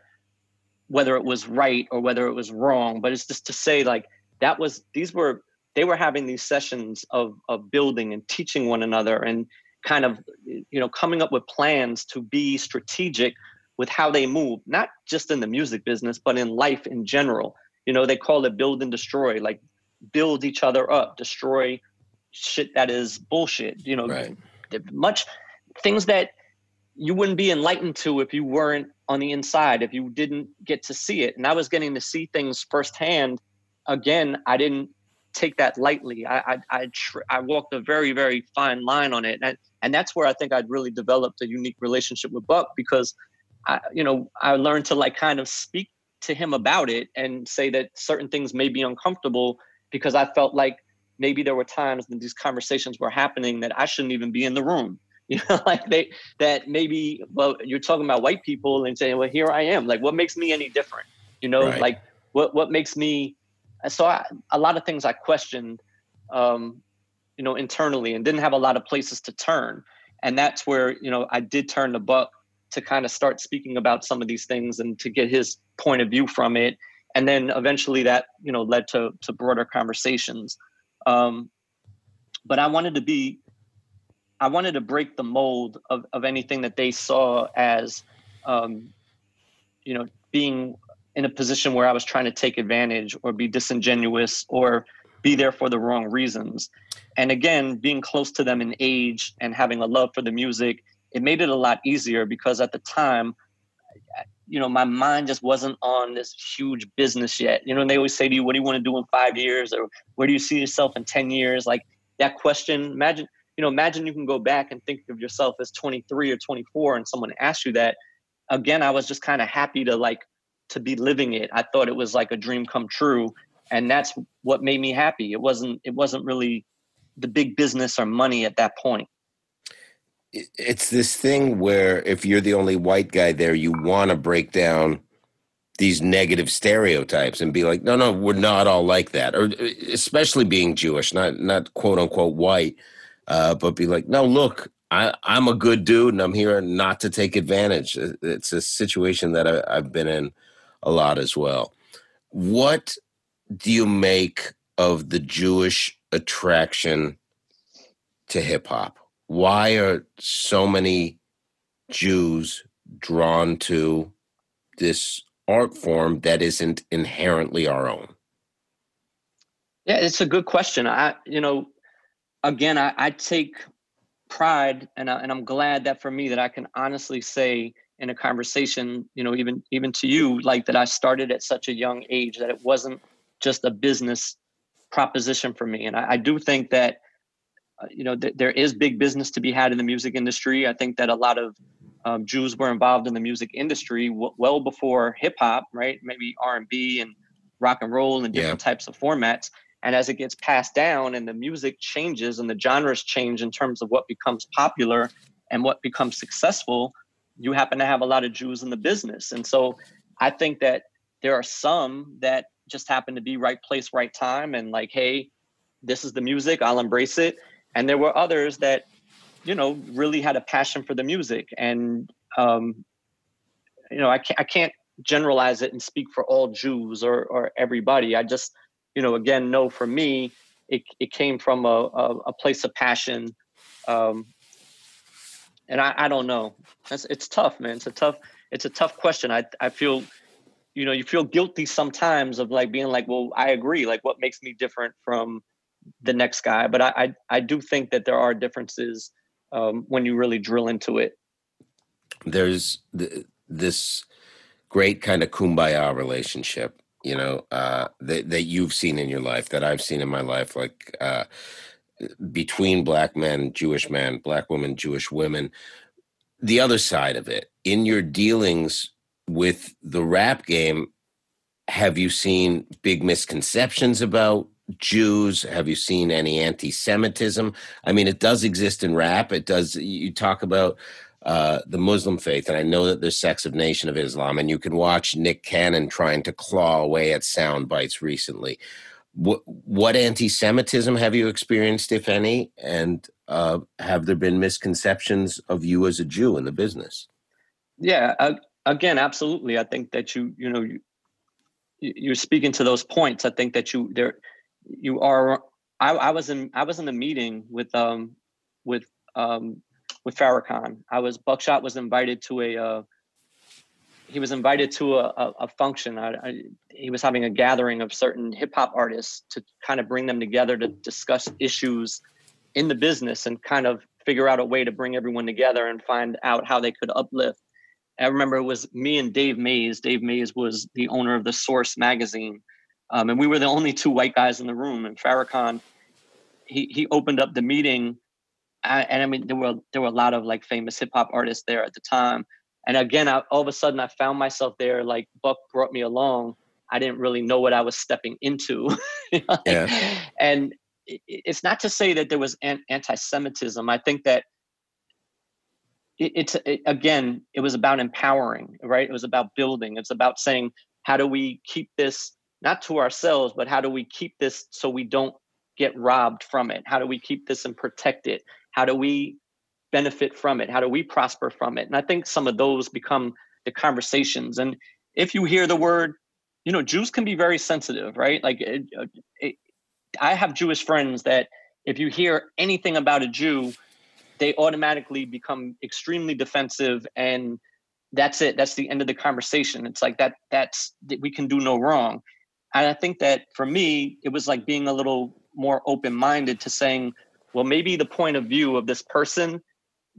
whether it was right or whether it was wrong, but it's just to say like that was these were they were having these sessions of of building and teaching one another and kind of you know coming up with plans to be strategic with how they move not just in the music business but in life in general you know they call it build and destroy like build each other up destroy shit that is bullshit you know right. much things that you wouldn't be enlightened to if you weren't on the inside if you didn't get to see it. And I was getting to see things firsthand. Again, I didn't take that lightly. I I I, tr- I walked a very very fine line on it, and and that's where I think I'd really developed a unique relationship with Buck because, I you know I learned to like kind of speak to him about it and say that certain things may be uncomfortable because I felt like maybe there were times when these conversations were happening that I shouldn't even be in the room. You know, like they that maybe well, you're talking about white people and saying, well, here I am. Like, what makes me any different? You know, right. like what what makes me so I, a lot of things I questioned, um, you know, internally and didn't have a lot of places to turn. And that's where, you know, I did turn the buck to kind of start speaking about some of these things and to get his point of view from it. And then eventually that, you know, led to, to broader conversations. Um, but I wanted to be, I wanted to break the mold of, of anything that they saw as, um, you know, being in a position where I was trying to take advantage or be disingenuous or be there for the wrong reasons. And again, being close to them in age and having a love for the music, it made it a lot easier because at the time, you know, my mind just wasn't on this huge business yet. You know, and they always say to you, what do you want to do in five years? Or where do you see yourself in 10 years? Like that question, imagine, you know, imagine you can go back and think of yourself as 23 or 24 and someone asks you that. Again, I was just kind of happy to like to be living it. I thought it was like a dream come true, and that's what made me happy. It wasn't it wasn't really the big business or money at that point. It's this thing where if you're the only white guy there, you want to break down these negative stereotypes and be like, no, no, we're not all like that. Or especially being Jewish, not not quote unquote white, uh, but be like, no, look, I, I'm a good dude and I'm here not to take advantage. It's a situation that I, I've been in a lot as well. What do you make of the Jewish attraction to hip hop? Why are so many Jews drawn to this art form that isn't inherently our own? Yeah, it's a good question. I, you know, again, I, I take pride, and I, and I'm glad that for me that I can honestly say in a conversation you know even even to you like that i started at such a young age that it wasn't just a business proposition for me. And i, I do think that uh, you know th- there is big business to be had in the music industry. I think that a lot of um, jews were involved in the music industry w- well before hip-hop right? Maybe r&b and rock and roll and different yeah. types of formats. And as it gets passed down and the music changes and the genres change in terms of what becomes popular and what becomes successful you happen to have a lot of Jews in the business. And so I think that there are some that just happen to be right place, right time, and like, hey, this is the music, I'll embrace it. And there were others that, you know, really had a passion for the music. And, um, you know, I can't, I can't generalize it and speak for all Jews or, or everybody. I just, you know, again, know for me, it, it came from a, a, a place of passion um, and I, I don't know. It's, it's tough, man. It's a tough it's a tough question. I I feel you know you feel guilty sometimes of like being like, well, I agree. Like, what makes me different from the next guy? But I I, I do think that there are differences um, when you really drill into it. There's th- this great kind of kumbaya relationship, you know, uh, that that you've seen in your life, that I've seen in my life, like. Uh, between black men, Jewish men, black women, Jewish women. The other side of it, in your dealings with the rap game, have you seen big misconceptions about Jews? Have you seen any anti Semitism? I mean, it does exist in rap. It does, you talk about uh, the Muslim faith, and I know that there's sects of Nation of Islam, and you can watch Nick Cannon trying to claw away at sound bites recently what what anti-Semitism have you experienced, if any, and uh, have there been misconceptions of you as a Jew in the business? Yeah, again, absolutely. I think that you you know you, you're speaking to those points. I think that you there you are. I, I was in I was in a meeting with um with um with Farrakhan. I was Buckshot was invited to a uh, he was invited to a, a, a function. I, I, he was having a gathering of certain hip hop artists to kind of bring them together to discuss issues in the business and kind of figure out a way to bring everyone together and find out how they could uplift. I remember it was me and Dave Mays. Dave Mays was the owner of the Source magazine, um, and we were the only two white guys in the room. And Farrakhan, he he opened up the meeting, and I mean there were there were a lot of like famous hip hop artists there at the time. And again, I, all of a sudden, I found myself there. Like Buck brought me along. I didn't really know what I was stepping into. yeah. And it's not to say that there was anti-Semitism. I think that it's it, again it was about empowering right it was about building it's about saying how do we keep this not to ourselves but how do we keep this so we don't get robbed from it how do we keep this and protect it how do we benefit from it? How do we prosper from it? And i think some of those become the conversations. And if you hear the word you know jews can be very sensitive right? Like it, it, i have jewish friends that if you hear anything about a jew they automatically become extremely defensive and that's it. That's the end of the conversation. It's like that that's that we can do no wrong. And i think that for me it was like being a little more open-minded to saying well maybe the point of view of this person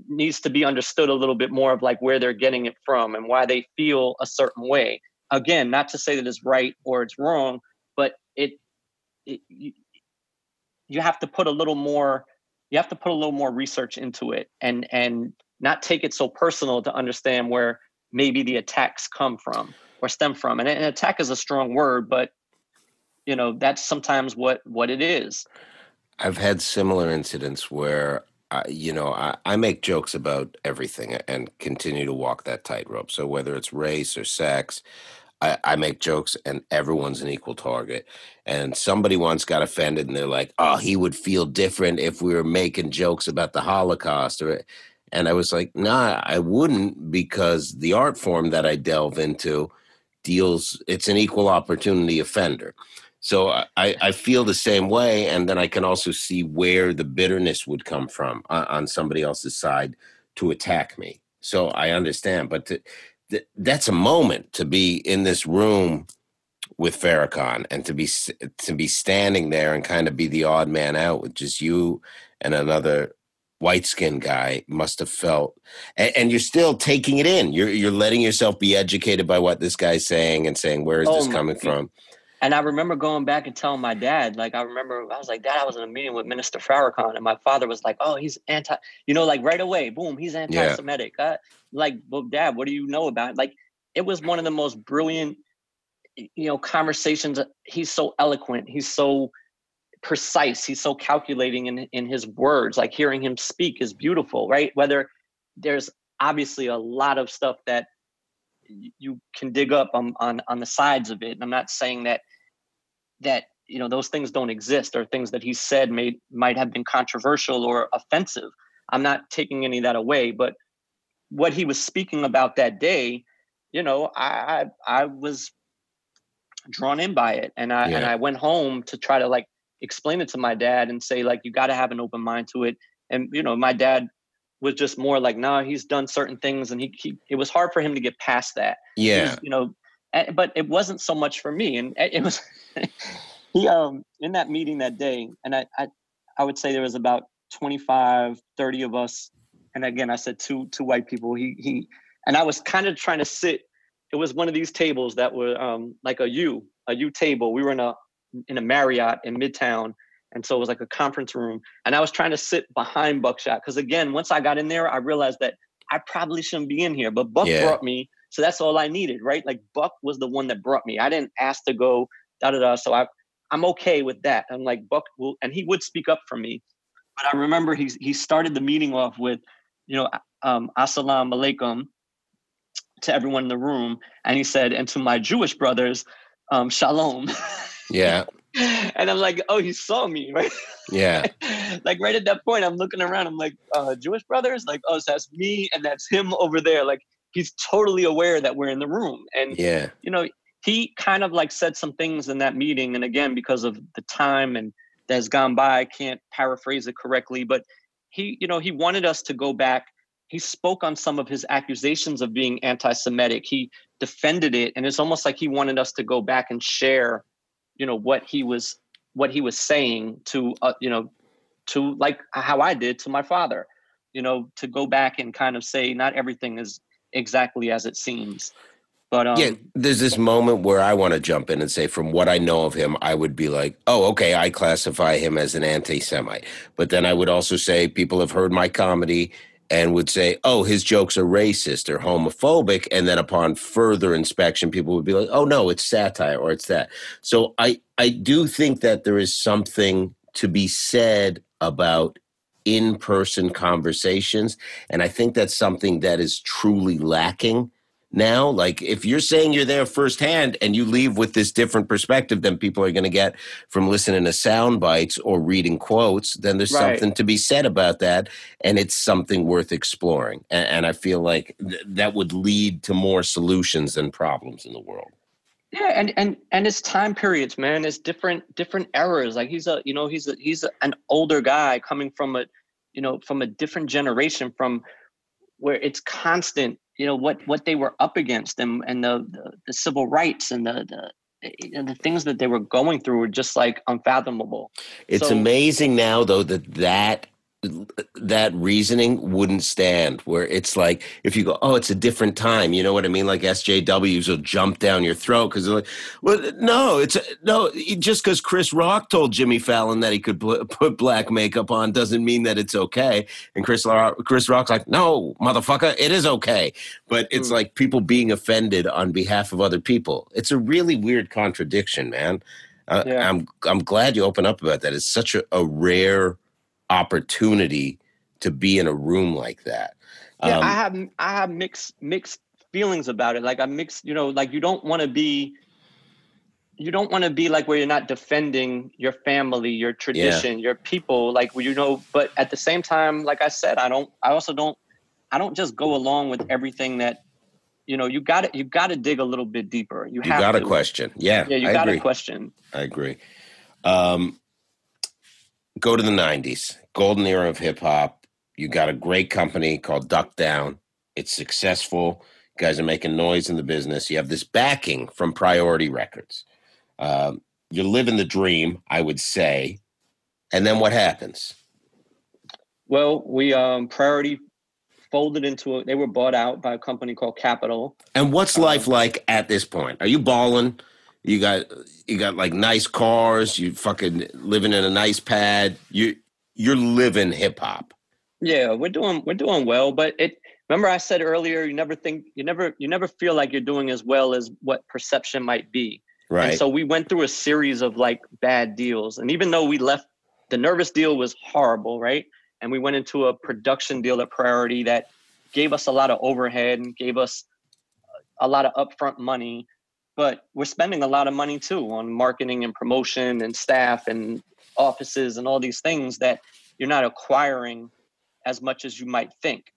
needs to be understood a little bit more of like where they're getting it from and why they feel a certain way. Again not to say that it's right or it's wrong but it, it you, you have to put a little more you have to put a little more research into it and and not take it so personal to understand where maybe the attacks come from or stem from. And an attack is a strong word but you know that's sometimes what what it is. I've had similar incidents where I, you know I, I make jokes about everything and continue to walk that tightrope so whether it's race or sex I, I make jokes and everyone's an equal target. And somebody once got offended and they're like, oh, he would feel different if we were making jokes about the Holocaust or and I was like, nah, I wouldn't because the art form that I delve into deals it's an equal opportunity offender. So I, I feel the same way, and then I can also see where the bitterness would come from on, on somebody else's side to attack me. So I understand, but to, th- that's a moment to be in this room with Farrakhan and to be to be standing there and kind of be the odd man out with just you and another white skinned guy must have felt and, and, you're still taking it in you're you're letting yourself be educated by what this guy's saying and saying where is oh this coming from and I remember going back and telling my dad, like I remember I was like, Dad, I was in a meeting with Minister Farrakhan, and my father was like, Oh, he's anti, you know, like right away, boom, he's anti-Semitic. Yeah. Uh, like, well, Dad, what do you know about it? Like, it was one of the most brilliant, you know, conversations. He's so eloquent. He's so precise. He's so calculating in in his words. Like hearing him speak is beautiful, right? Whether there's obviously a lot of stuff that you can dig up on, on on the sides of it. And I'm not saying that that you know those things don't exist or things that he said may might have been controversial or offensive. I'm not taking any of that away, but what he was speaking about that day, you know, I I, I was drawn in by it, and I yeah. and I went home to try to like explain it to my dad and say like you got to have an open mind to it. And you know, my dad was just more like, no, nah, he's done certain things, and he, he it was hard for him to get past that. Yeah, was, you know, but it wasn't so much for me, and it was he um in that meeting that day, and I I, I would say there was about 25, 30 of us, and again I said two two white people. He he, and I was kind of trying to sit. It was one of these tables that were um like a U a U table. We were in a in a Marriott in Midtown and so it was like a conference room. And I was trying to sit behind Buckshot because again, once I got in there, I realized that I probably shouldn't be in here. But Buck yeah. brought me, so that's all I needed, right? Like Buck was the one that brought me. I didn't ask to go, da da da. So I I'm okay with that. I'm like Buck will, and he would speak up for me. But I remember he he started the meeting off with, you know, um, assalamu alaikum to everyone in the room, and he said, and to my Jewish brothers, um, shalom. Yeah. and I'm like, oh, he saw me, right? Yeah. like right at that point, I'm looking around. I'm like, uh, Jewish brothers, like, oh, so that's me, and that's him over there. Like he's totally aware that we're in the room, and yeah, you know, he kind of like said some things in that meeting, and again, because of the time and that's gone by, I can't paraphrase it correctly, but he, you know, he wanted us to go back. He spoke on some of his accusations of being anti-Semitic. He defended it, and it's almost like he wanted us to go back and share you know what he was what he was saying to uh, you know to like how I did to my father you know to go back and kind of say not everything is exactly as it seems. But um, yeah, there's this moment where I want to jump in and say, from what I know of him, I would be like, oh, okay, I classify him as an anti Semite. But then I would also say, people have heard my comedy and would say, oh, his jokes are racist or homophobic. And then upon further inspection, people would be like, oh, no, it's satire or it's that. So I, I do think that there is something to be said about in person conversations. And I think that's something that is truly lacking now like if you're saying you're there firsthand and you leave with this different perspective than people are going to get from listening to sound bites or reading quotes then there's right. something to be said about that and it's something worth exploring and, and i feel like th- that would lead to more solutions than problems in the world. Yeah and and and it's time periods man. It's different different eras. Like he's a you know he's a he's a, an older guy coming from a you know from a different generation from where it's constant you know what what they were up against and and the the, the civil rights and the the and the things that they were going through were just like unfathomable. It's so, amazing now though that that that reasoning wouldn't stand where it's like if you go oh it's a different time you know what i mean? Like sjws will jump down your throat because they're like well no it's no just because chris rock told jimmy fallon that he could put black makeup on doesn't mean that it's okay. And chris chris rock's like no motherfucker it is okay. But it's mm. like people being offended on behalf of other people. It's a really weird contradiction man. Uh, yeah. i'm i'm glad you open up about that. It's such a, a rare opportunity to be in a room like that. Yeah, um, I have I have mixed mixed feelings about it. Like I mixed, you know, like you don't want to be you don't want to be like where you're not defending your family, your tradition, yeah. your people, like you know, but at the same time, like I said, I don't I also don't I don't just go along with everything that you know, you got to you got to dig a little bit deeper. You, you got to question. Yeah. Yeah, you got to question. I agree. Um, go to the 90s, golden era of hip hop. You got a great company called Duck Down. It's successful. You guys are making noise in the business. You have this backing from Priority Records. Um, you're living the dream, I would say. And then what happens? Well, we um, Priority folded into it. They were bought out by a company called Capitol. And what's life um, like at this point? Are you balling? You got you got like nice cars. You fucking living in a nice pad. You you're living hip hop. Yeah, we're doing we're doing well, but it. Remember, I said earlier, you never think you never you never feel like you're doing as well as what perception might be. Right. And so we went through a series of like bad deals, and even though we left, the nervous deal was horrible, right? And we went into a production deal at Priority that gave us a lot of overhead and gave us a lot of upfront money but we're spending a lot of money too on marketing and promotion and staff and offices and all these things that you're not acquiring as much as you might think.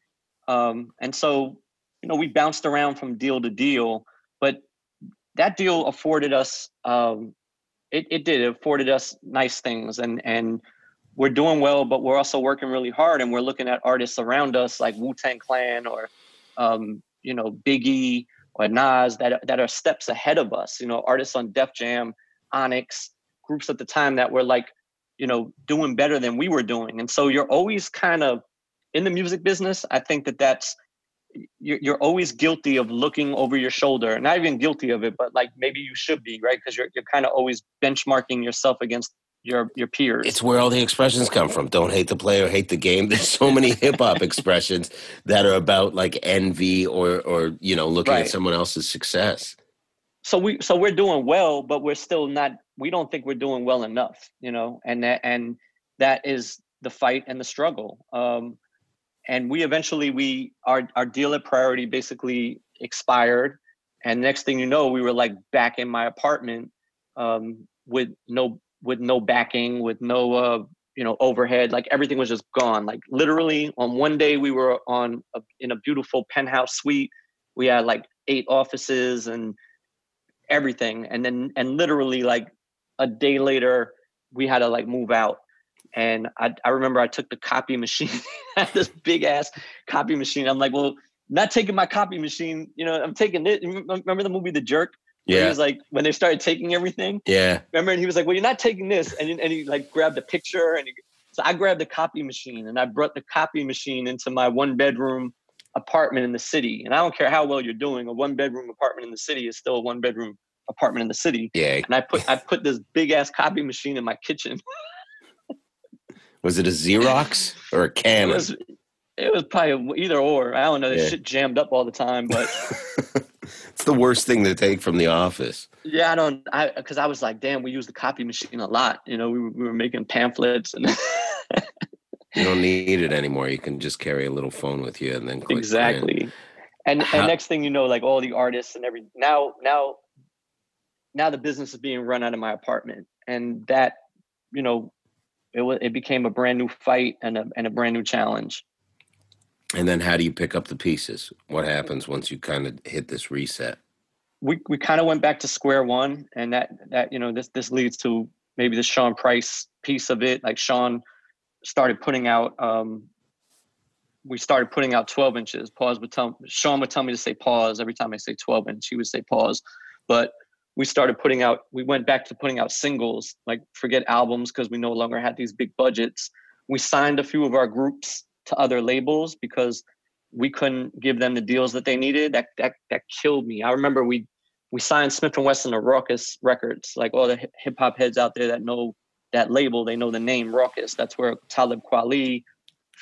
Um, and so, you know, we bounced around from deal to deal, but that deal afforded us, um, it, it did, it afforded us nice things and, and we're doing well, but we're also working really hard and we're looking at artists around us like Wu Tang Clan or, um, you know, Biggie or Nas that that are steps ahead of us. You know, artists on Def Jam, Onyx, groups at the time that were like, you know, doing better than we were doing. And so you're always kind of in the music business. I think that that's you're, you're always guilty of looking over your shoulder. Not even guilty of it, but like maybe you should be, right? Because you're you're kind of always benchmarking yourself against your your peers. It's where all the expressions come from. Don't hate the player, hate the game. There's so many hip hop expressions that are about like envy or or you know looking right. at someone else's success. So we so we're doing well, but we're still not. We don't think we're doing well enough, you know, and that and that is the fight and the struggle. Um, and we eventually we our our deal at Priority basically expired, and next thing you know, we were like back in my apartment um, with no with no backing, with no uh, you know overhead. Like everything was just gone. Like literally, on one day we were on a, in a beautiful penthouse suite. We had like eight offices and everything, and then and literally like a day later we had to like move out. And I, I remember I took the copy machine, this big ass copy machine. I'm like, well, not taking my copy machine. You know, I'm taking it. Remember the movie The Jerk? Yeah. He was like, when they started taking everything. Yeah. Remember? And he was like, well, you're not taking this. And, and he like grabbed a picture and he, so I grabbed the copy machine and I brought the copy machine into my one bedroom apartment in the city. And I don't care how well you're doing, a one bedroom apartment in the city is still a one bedroom apartment in the city. Yeah. And I put I put this big ass copy machine in my kitchen. was it a Xerox or a Canon? It was, it was probably either or. I don't know. This yeah. shit jammed up all the time, but it's the worst thing to take from the office. Yeah, I don't. I because I was like, damn, we use the copy machine a lot. You know, we were, we were making pamphlets and. you don't need it anymore. You can just carry a little phone with you and then exactly. Print. And How, and next thing you know, like all the artists and every now now now the business is being run out of my apartment, and that you know it was it became a brand new fight and a and a brand new challenge. And then how do you pick up the pieces? What happens once you kind of hit this reset? We we kind of went back to square one, and that that you know this this leads to maybe the Sean Price piece of it. Like Sean started putting out. Um, we started putting out 12 inches. Pause would tell Sean would tell me to say pause every time I say 12 inch. He would say pause, but we started putting out. We went back to putting out singles, like forget albums because we no longer had these big budgets. We signed a few of our groups to other labels because we couldn't give them the deals that they needed. That that that killed me. I remember we we signed Smif-N-Wessun to Rawkus Records. Like all the hip hop heads out there that know that label, they know the name Rawkus. That's where Talib Kweli,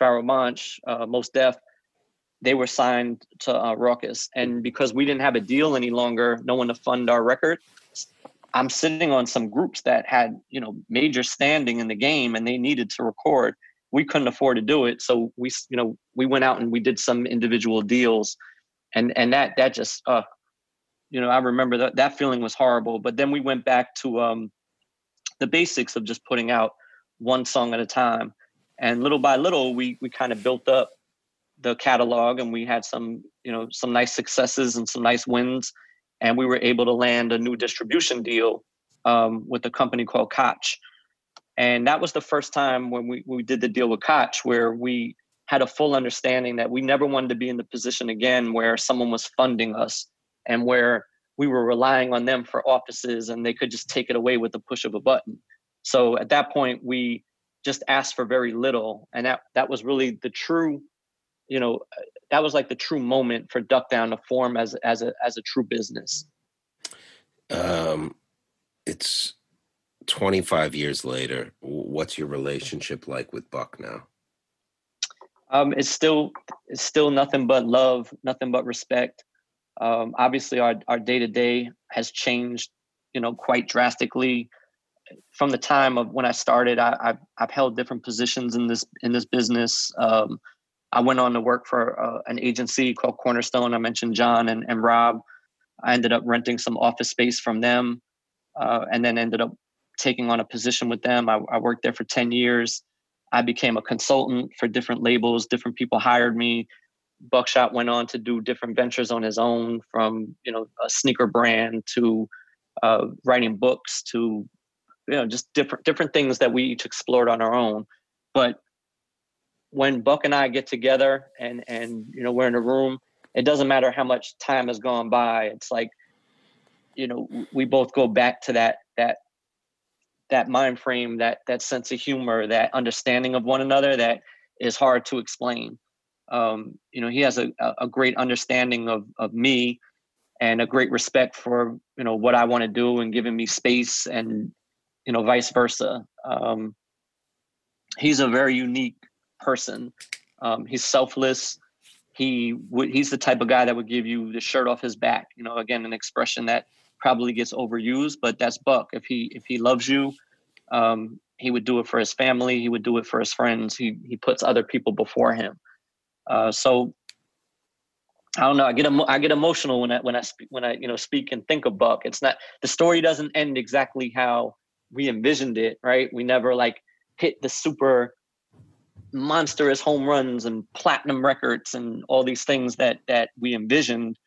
Pharoahe Monch, uh, Mos Def, they were signed to uh, Rawkus. And because we didn't have a deal any longer, no one to fund our record, I'm sitting on some groups that had, you know, major standing in the game and they needed to record we couldn't afford to do it. So we you know we went out and we did some individual deals. And and that that just uh you know i remember that that feeling was horrible. But then we went back to um the basics of just putting out one song at a time. And little by little we we kind of built up the catalog and we had some you know some nice successes and some nice wins. And we were able to land a new distribution deal um, with a company called Koch and that was the first time when we, we did the deal with Koch where we had a full understanding that we never wanted to be in the position again where someone was funding us and where we were relying on them for offices and they could just take it away with the push of a button. So at that point, we just asked for very little. And that, that was really the true, you know, that was like the true moment for Duck Down to form as, as, a, as a true business. Um, it's 25 years later, what's your relationship like with Buck now? Um, it's still it's still nothing but love, nothing but respect. Um, obviously, our our day to day has changed, you know, quite drastically. From the time of when I started, I, have I've held different positions in this in this business. Um, I went on to work for uh, an agency called Cornerstone. I mentioned John and, and Rob. I ended up renting some office space from them, uh, and then ended up taking on a position with them. I, I worked there for 10 years. I became a consultant for different labels. Different people hired me. Buckshot went on to do different ventures on his own, from you know a sneaker brand to uh, writing books to you know just different different things that we each explored on our own. But when Buck and I get together and and you know we're in a room, it doesn't matter how much time has gone by. It's like you know we both go back to that that that mind frame, that that sense of humor, that understanding of one another that is hard to explain. Um, you know, he has a, a great understanding of of me and a great respect for you know what I want to do and giving me space and you know vice versa. Um, he's a very unique person. Um, he's selfless. He would he's the type of guy that would give you the shirt off his back. You know, again, an expression that probably gets overused, but that's Buck. If he if he loves you, um, he would do it for his family. He would do it for his friends. He he puts other people before him. Uh, so I don't know. I get emo- I get emotional when I when I speak when I you know speak and think of Buck. It's not the story doesn't end exactly how we envisioned it. Right? We never like hit the super monstrous home runs and platinum records and all these things that that we envisioned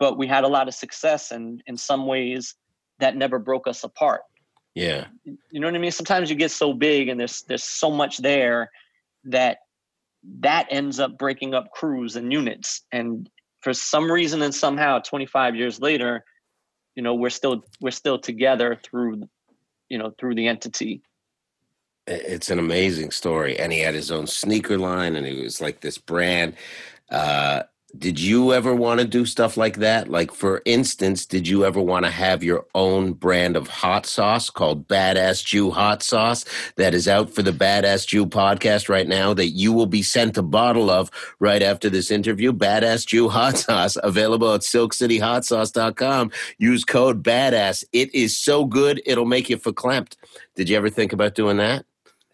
but we had a lot of success and in some ways that never broke us apart. Yeah. You know what i mean? Sometimes you get so big and there's there's so much there that that ends up breaking up crews and units. And for some reason and somehow 25 years later you know we're still we're still together through you know through the entity. It's an amazing story. And he had his own sneaker line and it was like this brand uh did you ever want to do stuff like that? Like, for instance, did you ever want to have your own brand of hot sauce called Badass Jew Hot Sauce that is out for the Badass Jew podcast right now that you will be sent a bottle of right after this interview? Badass Jew Hot Sauce, available at silkcityhotsauce.com. Use code BADASS. It is so good, it'll make you verklempt. Did you ever think about doing that?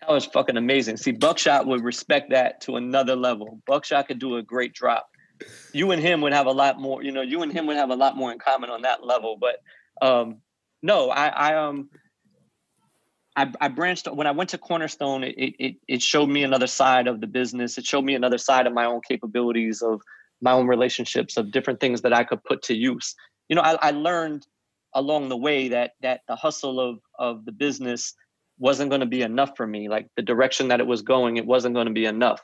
That was fucking amazing. See, Buckshot would respect that to another level. Buckshot could do a great drop you and him would have a lot more, you know, you and him would have a lot more in common on that level. But um, no, I, I um I, I branched when I went to Cornerstone, it, it it showed me another side of the business. It showed me another side of my own capabilities, of my own relationships, of different things that I could put to use. You know, I, I learned along the way that that the hustle of of the business wasn't going to be enough for me. Like the direction that it was going, it wasn't going to be enough.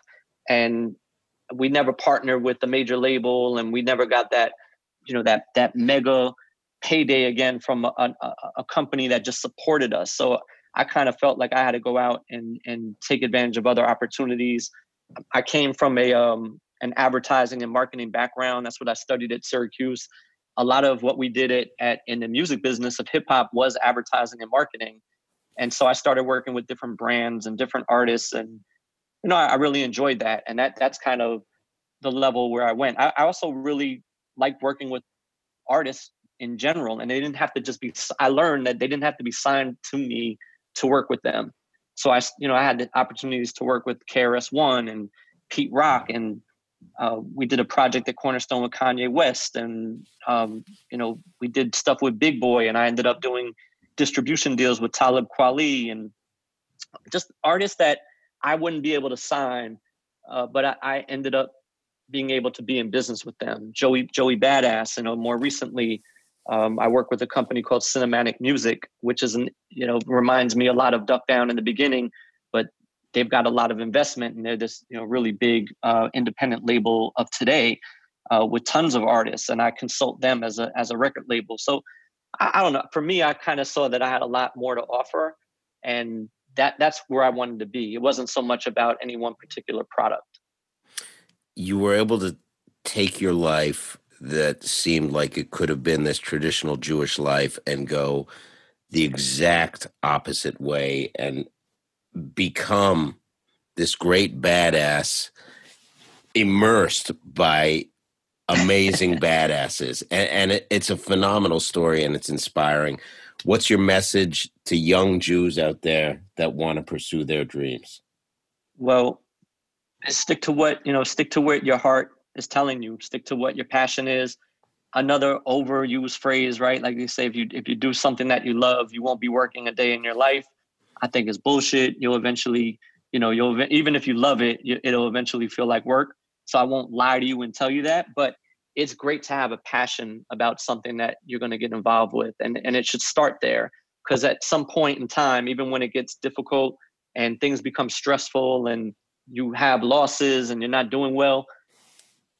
And we never partnered with the major label and we never got that you know that that mega payday again from a, a, a company that just supported us. So i kind of felt like i had to go out and and take advantage of other opportunities. I came from a um an advertising and marketing background. That's what i studied at syracuse. A lot of what we did it at in the music business of hip hop was advertising and marketing. And so i started working with different brands and different artists and you know, I, I, really enjoyed that, and that that's kind of the level where I went. I, I also really liked working with artists in general, and they didn't have to just be. I learned that they didn't have to be signed to me to work with them. So I, you know, I had the opportunities to work with KRS One and Pete Rock, and uh, we did a project at Cornerstone with Kanye West, and um, you know, we did stuff with Big Boy, and I ended up doing distribution deals with Talib Kweli, and just artists that I wouldn't be able to sign, uh, but I, I, ended up being able to be in business with them. Joey Joey Badass, you know, more recently, um, I work with a company called Cinematic Music, which is an you know reminds me a lot of Duck Down in the beginning, but they've got a lot of investment and they're this you know really big uh, independent label of today uh, with tons of artists, and I consult them as a as a record label. So I, I don't know. For me, I kind of saw that I had a lot more to offer, and that that's where I wanted to be. It wasn't so much about any one particular product. You were able to take your life that seemed like it could have been this traditional Jewish life and go the exact opposite way and become this great badass immersed by amazing badasses and, and it, it's a phenomenal story and it's inspiring what's your message to young Jews out there that want to pursue their dreams? Well, stick to what, you know, stick to what your heart is telling you. Stick to what your passion is. Another overused phrase, right? Like they say, if you if you do something that you love, you won't be working a day in your life. I think it's bullshit. You'll eventually, you know, you'll even if you love it, it'll eventually feel like work. So I won't lie to you and tell you that, but it's great to have a passion about something that you're going to get involved with and, and it should start there because at some point in time even when it gets difficult and things become stressful and you have losses and you're not doing well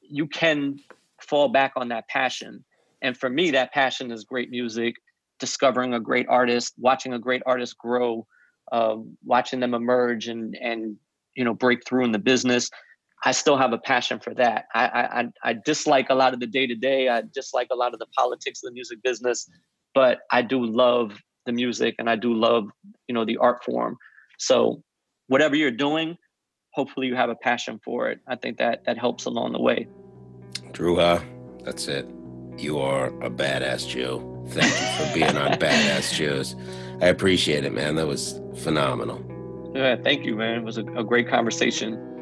you can fall back on that passion. And for me that passion is great music discovering a great artist watching a great artist grow um, watching them emerge and and you know break through in the business I still have a passion for that. I, I, I dislike a lot of the day to day. I dislike a lot of the politics of the music business, but I do love the music and I do love, you know, the art form. So whatever you're doing, hopefully you have a passion for it. I think that that helps along the way. Dru Ha, that's it. You are a badass Jew. Thank you for being on Badass Jews. I appreciate it, man. That was phenomenal. Yeah, thank you, man. It was a, a great conversation.